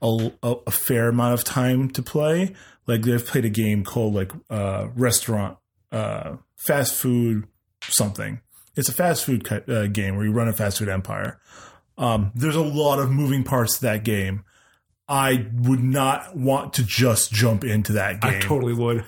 a, a, a fair amount of time to play. Like they've played a game called like uh, restaurant uh, fast food something. It's a fast food ki- uh, game where you run a fast food empire. Um, there's a lot of moving parts to that game. I would not want to just jump into that game. I totally would.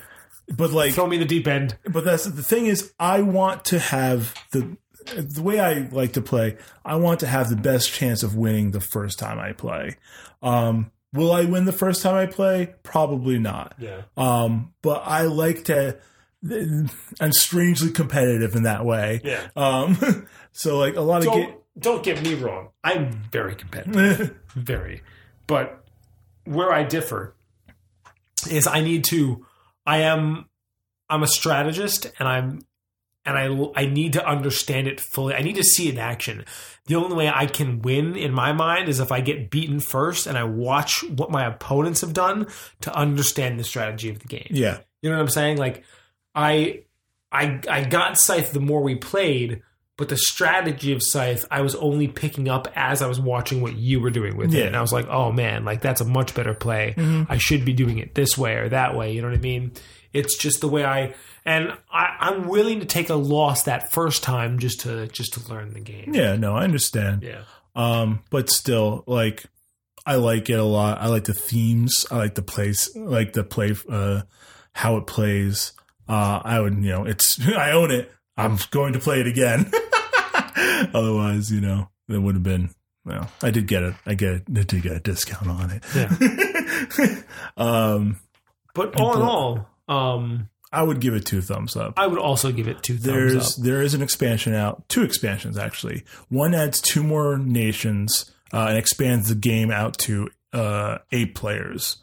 but like Throw me the deep end. but that's the thing is I want to have the the way I like to play, I want to have the best chance of winning the first time I play. Um, will I win the first time I play? Probably not. Yeah. Um, but I like to I'm strangely competitive in that way. Yeah. Um, so like a lot of Don't ga- don't get me wrong. I'm very competitive. very. But where I differ is I need to I am I'm a strategist and I'm and I I need to understand it fully. I need to see it in action. The only way I can win in my mind is if I get beaten first and I watch what my opponents have done to understand the strategy of the game. yeah. You know what I'm saying? Like I I I got Scythe the more we played, but the strategy of Scythe I was only picking up as I was watching what you were doing with Yeah. it. And I was like, oh man, like that's a much better play. Mm-hmm. I should be doing it this way or that way. You know what I mean? It's just the way I and I, I'm willing to take a loss that first time just to just to learn the game. Yeah, no, I understand. Yeah. Um, but still, like, I like it a lot. I like the themes. I like the place. I like the play. Uh, how it plays. Uh, I would, you know, it's. I own it. I'm going to play it again. Otherwise, you know, it would have been. Well, I did get it. I get. It, I did get a discount on it. Yeah. um, But all in all, um, I would give it two thumbs up. I would also give it two thumbs There's up. there is an expansion out, two expansions actually. One adds two more nations uh, and expands the game out to uh, eight players.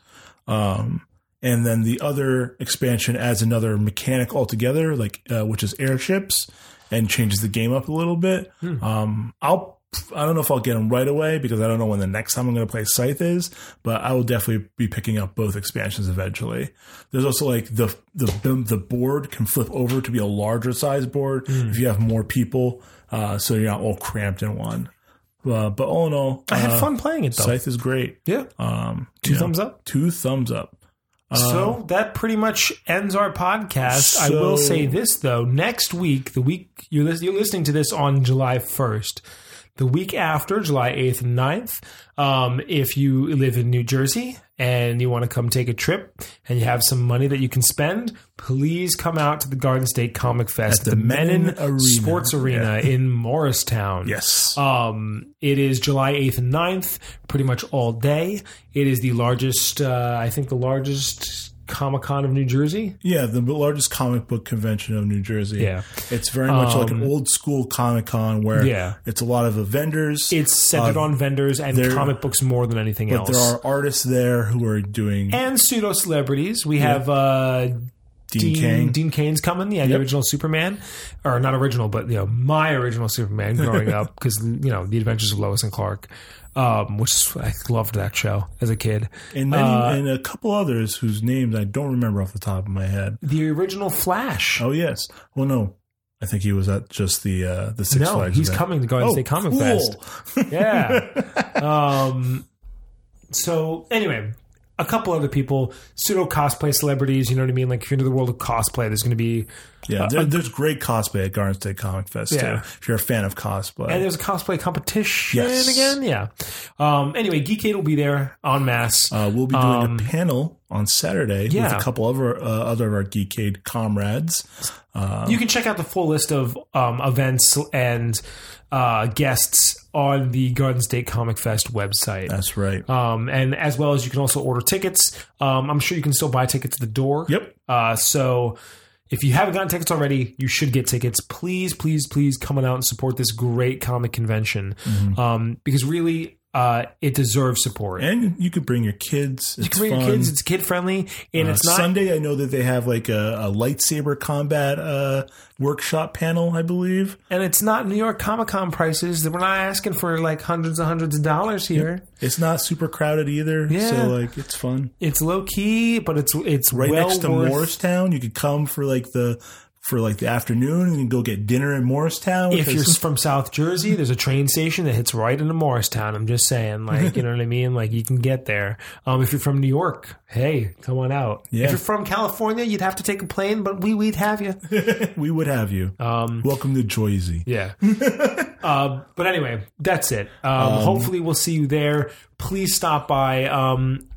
Um, and then the other expansion adds another mechanic altogether, like uh, which is airships, and changes the game up a little bit. Um, I'll I don't know if I'll get them right away because I don't know when the next time I'm going to play Scythe is, but I will definitely be picking up both expansions eventually. There's also like the the the board can flip over to be a larger size board if you have more people, uh, so you're not all cramped in one. Uh, but all in all, I had uh, fun playing it though. Scythe is great. yeah. Um, Two know, thumbs up. Two thumbs up. So that pretty much ends our podcast. I will say this though: next week, the week you're, you're listening to this on July 1st. The week after, July 8th and 9th, um, if you live in New Jersey and you want to come take a trip and you have some money that you can spend, please come out to the Garden State Comic Fest, the the, Mennen Arena. Sports Arena in Morristown. Yes. Um, it is July 8th and 9th, pretty much all day. It is the largest, uh, I think the largest Comic Con of New Jersey. Yeah, the largest comic book convention of New Jersey. Yeah. It's very much like an old school Comic Con where Yeah. it's a lot of vendors. It's centered on vendors and there- comic books more than anything but else. there are artists there who are doing and pseudo celebrities. We have uh, Dean, Dean, Cain. Dean Cain's coming, yeah, the original Superman, or not original, but you know my original Superman growing up because you know the Adventures of Lois and Clark, um, which I loved that show as a kid. and then Uh, and a couple others whose names I don't remember off the top of my head. The original Flash. Oh yes. Well no. I think he was at just the uh the Six no, Flags. he's event. coming to Garden Oh, State Comic cool. Fest. Yeah. um, so anyway, a couple other people, pseudo cosplay celebrities. You know what I mean? Like if you're into the world of cosplay, there's going to be Yeah, there, there's great cosplay at Garden State Comic Fest Yeah. too. If you're a fan of cosplay. and there's a cosplay competition Yes. again. Yeah. Um, anyway, Geekade will be there en masse. Uh, we'll be doing Um, a panel on Saturday yeah. with a couple of our, uh, other of our Geekade comrades. you can check out the full list of um, events and uh, guests on the Garden State Comic Fest website. That's right. Um, and as well as you can also order tickets. Um, I'm sure you can still buy tickets at the door. Yep. Uh, so if you haven't gotten tickets already, you should get tickets. Please, please, please come on out and support this great comic convention Mm-hmm. um, because really uh, it deserves support. and you could bring your kids. you can bring your kids. It's kid friendly, and Uh, it's not. Sunday. I know that they have like a, a lightsaber combat uh, workshop panel. I believe and it's not New York Comic Con prices. We're not asking for like hundreds and hundreds of dollars here. it's not super crowded either. Yeah. So like it's fun. It's low key, but it's it's Right well next to worth, Morristown, you could come for like the for like the afternoon and go get dinner in Morristown. If you're from South Jersey, there's a train station that hits right into Morristown. I'm just saying, like, you know what I mean? Like, you can get there. Um, if you're from New York, hey, come on out. Yeah. If you're from California, you'd have to take a plane, but we we'd have you. we would have you. Um, Welcome to Joyzy. yeah. uh, but anyway, that's it. Um, hopefully, we'll see you there. Please stop by. Um,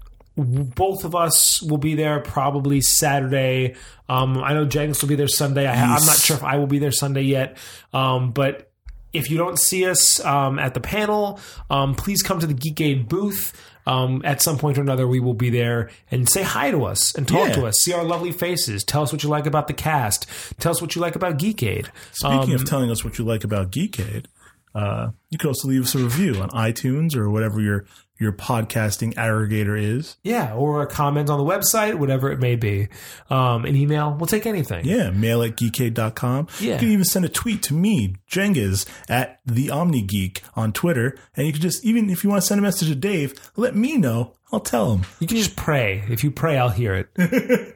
both of us will be there probably Saturday. Um, I know James will be there Sunday. I, I'm not sure if I will be there Sunday yet. Um, but if you don't see us um, at the panel, um, please come to the Geekade booth. Um, at some point or another, we will be there and say hi to us and talk Yeah. to us, see our lovely faces, tell us what you like about the cast, tell us what you like about Geekade. Speaking of telling us what you like about Geekade, uh, you could also leave us a review on iTunes or whatever your your podcasting aggregator is. Yeah, or a comment on the website, whatever it may be. Um, an email, we'll take anything. Yeah, mail at geekade.com. Yeah. You can even send a tweet to me, Jengiz, at the Omni Geek on Twitter. And you can just, even if you want to send a message to Dave, let me know. I'll tell him. You can just pray. If you pray, I'll hear it.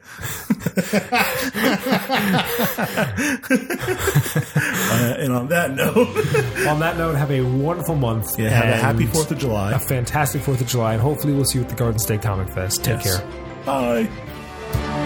Uh, and on that note, on that note, have a wonderful month. yeah, have a happy 4th of July. A fantastic 4th of July, and hopefully we'll see you at the Garden State Comic Fest. Take Yes. care. Bye.